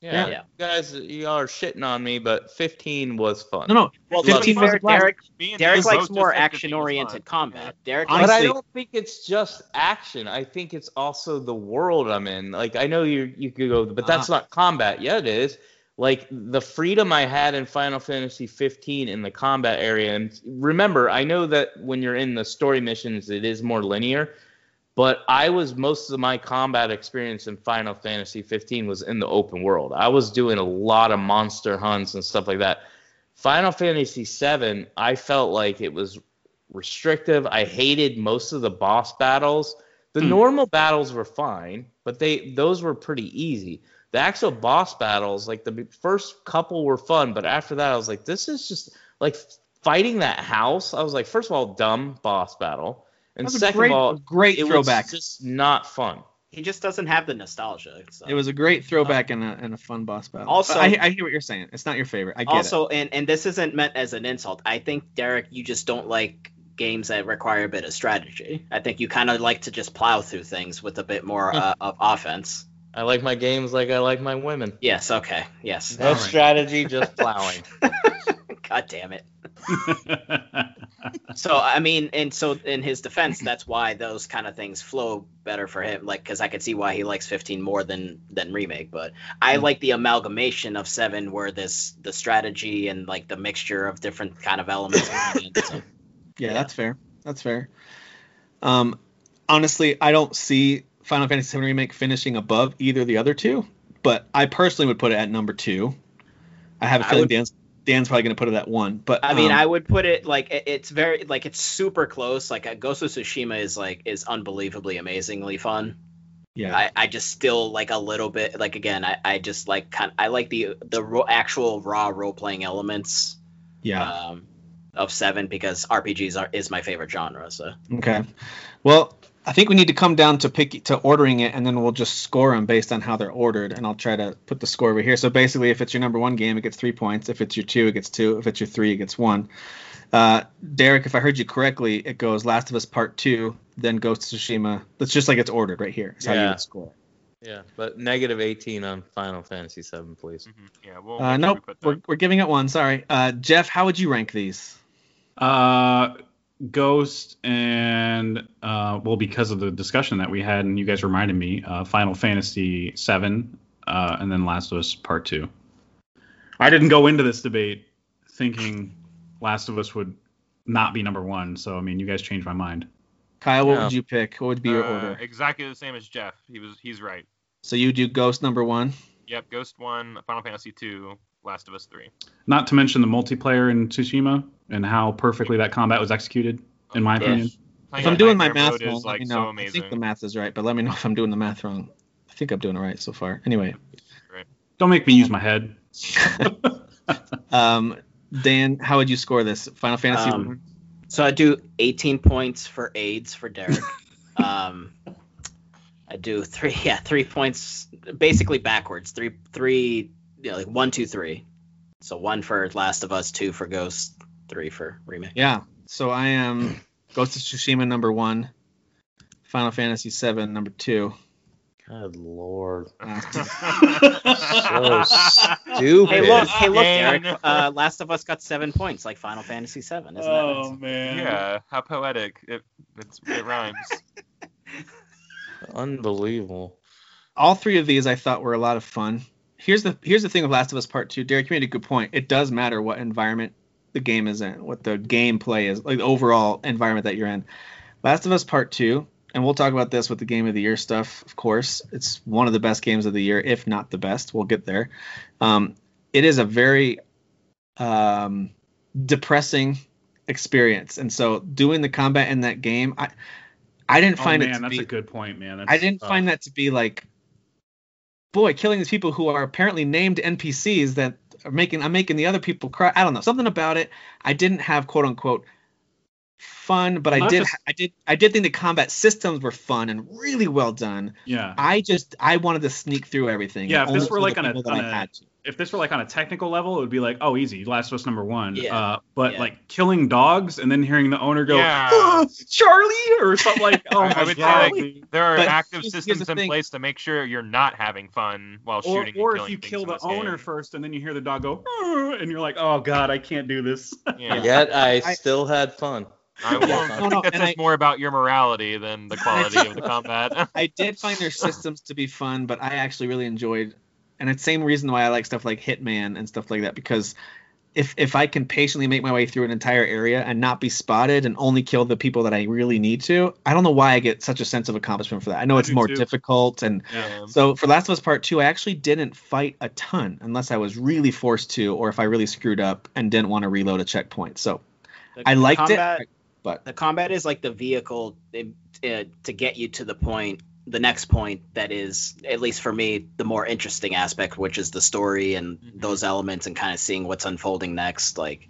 Yeah. Yeah. You guys, you are shitting on me, but 15 was fun. No, no. Well, 15 to be was fair. Derek, Derek likes more said 15 was action-oriented combat. Derek Honestly- But I don't think it's just action. I think it's also the world I'm in. Like I know you you could go, but that's ah. not combat. Yeah, it is. Like the freedom I had in Final Fantasy 15 in the combat area. And remember, I know that when you're in the story missions, it is more linear. But I was most of my combat experience in Final Fantasy 15 was in the open world. I was doing a lot of monster hunts and stuff like that. Final Fantasy 7, I felt like it was restrictive. I hated most of the boss battles. The Hmm. normal battles were fine, but they those were pretty easy. The actual boss battles, like the first couple were fun, but after that I was like this is just like fighting that house. I was like first of all dumb boss battle. And That was a second great, of all, great it throwback. was just not fun. he just doesn't have the nostalgia. So. It was a great throwback and a, and a fun boss battle. Also- I, I hear what you're saying. It's not your favorite. I get also, and and this isn't meant as an insult. I think Derek, you just don't like games that require a bit of strategy. I think you kind of like to just plow through things with a bit more uh, of offense. I like my games like I like my women. Yes. Okay. Yes. No All right. strategy, just plowing. God damn it. So I mean, and so in his defense, that's why those kind of things flow better for him. Like, because I could see why he likes 15 more than than remake. But I Mm. like the amalgamation of seven, where this the strategy and like the mixture of different kind of elements. so. Yeah, yeah. that's fair. That's fair. Um, honestly, I don't see Final Fantasy VII Remake finishing above either of the other two, but I personally would put it at number two. I have a feeling would- Dan's Dan's probably going to put it at one, but I mean, um, I would put it like it's very like it's super close. Like uh, Ghost of Tsushima is like is unbelievably amazingly fun. yeah, I, I just still like a little bit like again I, I just like kind I like the the ro- actual raw role playing elements yeah. um, of seven because RPGs are is my favorite genre. So Okay. Well, I think we need to come down to pick to ordering it, and then we'll just score them based on how they're ordered. And I'll try to put the score over here. So basically, if it's your number one game, it gets three points. If it's your two, it gets two. If it's your three, it gets one. Uh, Derek, if I heard you correctly, it goes Last of Us Part Two, then Ghost of Tsushima. That's just like it's ordered right here. It's how you Yeah. would score. Yeah, but negative 18 on Final Fantasy 7, please. Mhm. Yeah, we'll Uh, make sure we nope, put we're, we're giving it one. Sorry, uh, Jeff. How would you rank these? Uh, Ghost and uh, well, because of the discussion that we had, and you guys reminded me, uh, Final Fantasy VII, uh, and then Last of Us Part Two. I didn't go into this debate thinking Last of Us would not be number one, so I mean, you guys changed my mind. Kyle, what Yeah. would you pick? What would be your Uh, order? Exactly the same as Jeff. He was he's right. So you do Ghost number one. Yep, Ghost one, Final Fantasy two, Last of Us three. Not to mention the multiplayer in Tsushima and how perfectly that combat was executed, in my Yeah. opinion. If I'm doing my math wrong, is let like me so. I think the math is right, but let me know if I'm doing the math wrong. I think I'm doing it right so far. Anyway, Don't make me use my head. um, Dan, how would you score this? Final Fantasy. Um, so I do 18 points for AIDS for Derek. um, I do three yeah three points basically backwards three three you know, like one two three. So one for Last of Us, two for Ghost, three for remake. Yeah. So I am Ghost of Tsushima number one. Final Fantasy seven number two. Good lord. So stupid. Hey look, hey look, Dan. Derek. Uh, Last of Us got seven points, like Final Fantasy Seven, isn't Oh, that? man. yeah, how poetic. It it's, it rhymes. Unbelievable. all three of these I thought were a lot of fun. Here's the here's the thing with Last of Us Part Two. Derek, you made a good point. It does matter what environment the game is in, what the gameplay is, like the overall environment that you're in. Last of Us Part Two, and we'll talk about this with the Game of the Year stuff. Of course, it's one of the best games of the year, if not the best. We'll get there. Um, it is a very um, depressing experience, and so doing the combat in that game, I I didn't Oh, find it man, to that's be a good point, man. That's, I didn't find that to be like, boy, killing these people who are apparently named NPCs that are making I'm making the other people cry. I don't know something about it. I didn't have quote unquote fun, but I did just- I did I did think the combat systems were fun and really well done. Yeah. I just I wanted to sneak through everything. Yeah, if this were like on a- on a-. if this were like on a technical level, it would be like, oh, easy, Last of Us number one. Yeah. Uh, but Yeah. like killing dogs and then hearing the owner go, Yeah. "Ah, Charlie, or something like, oh I my would say like, there are But active here's- here's systems in thing. place to make sure you're not having fun while or shooting. or and if you kill the owner game. first and then you hear the dog go, "Ah," and you're like, oh god, I can't do this. Yeah. Yet I, I- still had fun. I, will, Yeah, I no, think no, that says I- more about your morality than the quality of the combat. I did find their systems to be fun, but I actually really enjoyed, and it's the same reason why I like stuff like Hitman and stuff like that because if if I can patiently make my way through an entire area and not be spotted and only kill the people that I really need to, I don't know why I get such a sense of accomplishment for that. I know I it's more too. difficult and Yeah. so for Last of Us Part Two, I actually didn't fight a ton unless I was really forced to, or if I really screwed up and didn't want to reload a checkpoint. So The- I liked combat, it, but the combat is like the vehicle to get you to the point the next point that is at least for me the more interesting aspect which is the story and Mhm. those elements and kind of seeing what's unfolding next like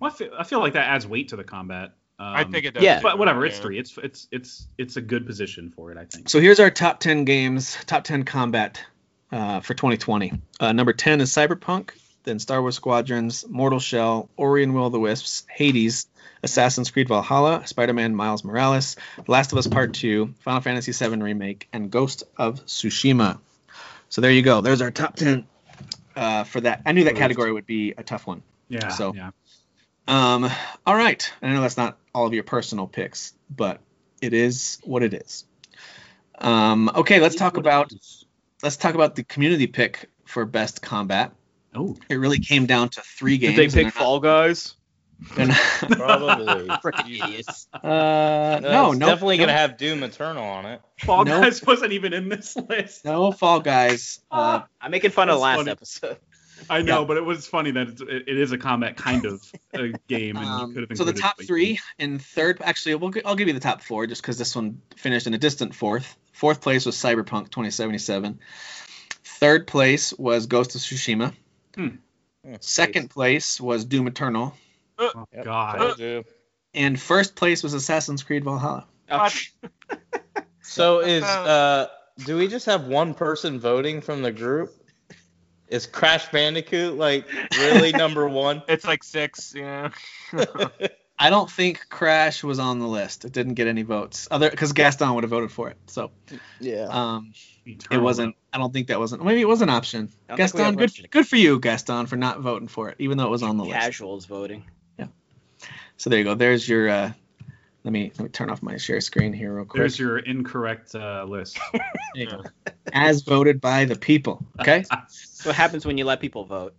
Well, I feel, I feel like that adds weight to the combat. Um, I think it does. yeah. too, But whatever, it's three. It's it's it's it's a good position for it, I think. So here's our top 10 games, top 10 combat uh, for 2020. Uh, number 10 is Cyberpunk, then Star Wars Squadrons, Mortal Shell, Ori and Will of the Wisps, Hades, Assassin's Creed Valhalla, Spider-Man Miles Morales, The Last of Us Part 2, Final Fantasy VII Remake, and Ghost of Tsushima. So there you go. There's our top 10 uh, for that. I knew that category would be a tough one. yeah. so- yeah. Um, all right. I know that's not all of your personal picks, but it is what it is. Um, okay, let's talk about let's talk about the community pick for best combat. Oh. It really came down to three games. Did they pick they're Fall Guys? not- they're not- Probably. Freaking idiots. uh, No, no, no, definitely no, gonna have Doom Eternal on it. Fall No. Guys wasn't even in this list. no Fall Guys. Uh, I'm making fun of That's last funny. episode. I know, Yeah. but it was funny that it's, it, it is a combat kind of a game, and you um, could have so the top Quake. three in third. Actually, we'll, I'll give you the top four just because this one finished in a distant fourth. Fourth place was Cyberpunk 2077. Third place was Ghost of Tsushima. Hmm. Second place was Doom Eternal. Oh, Yep, God. And first place was Assassin's Creed Valhalla. So is uh do we just have one person voting from the group? Is Crash Bandicoot like really number one? It's like six. Yeah. I don't think Crash was on the list. It didn't get any votes. Other because Gaston would have voted for it. So Yeah. um, it wasn't. I don't think that wasn't. Maybe it was an option. I don't think we have Gaston, good good for you, Gaston, for not voting for it, even though it was on the list. Casuals voting. Yeah. So there you go. There's your. Uh, let me let me turn off my share screen here real quick. There's your incorrect uh, list. There you go. As voted by the people. Okay. That's what happens when you let people vote.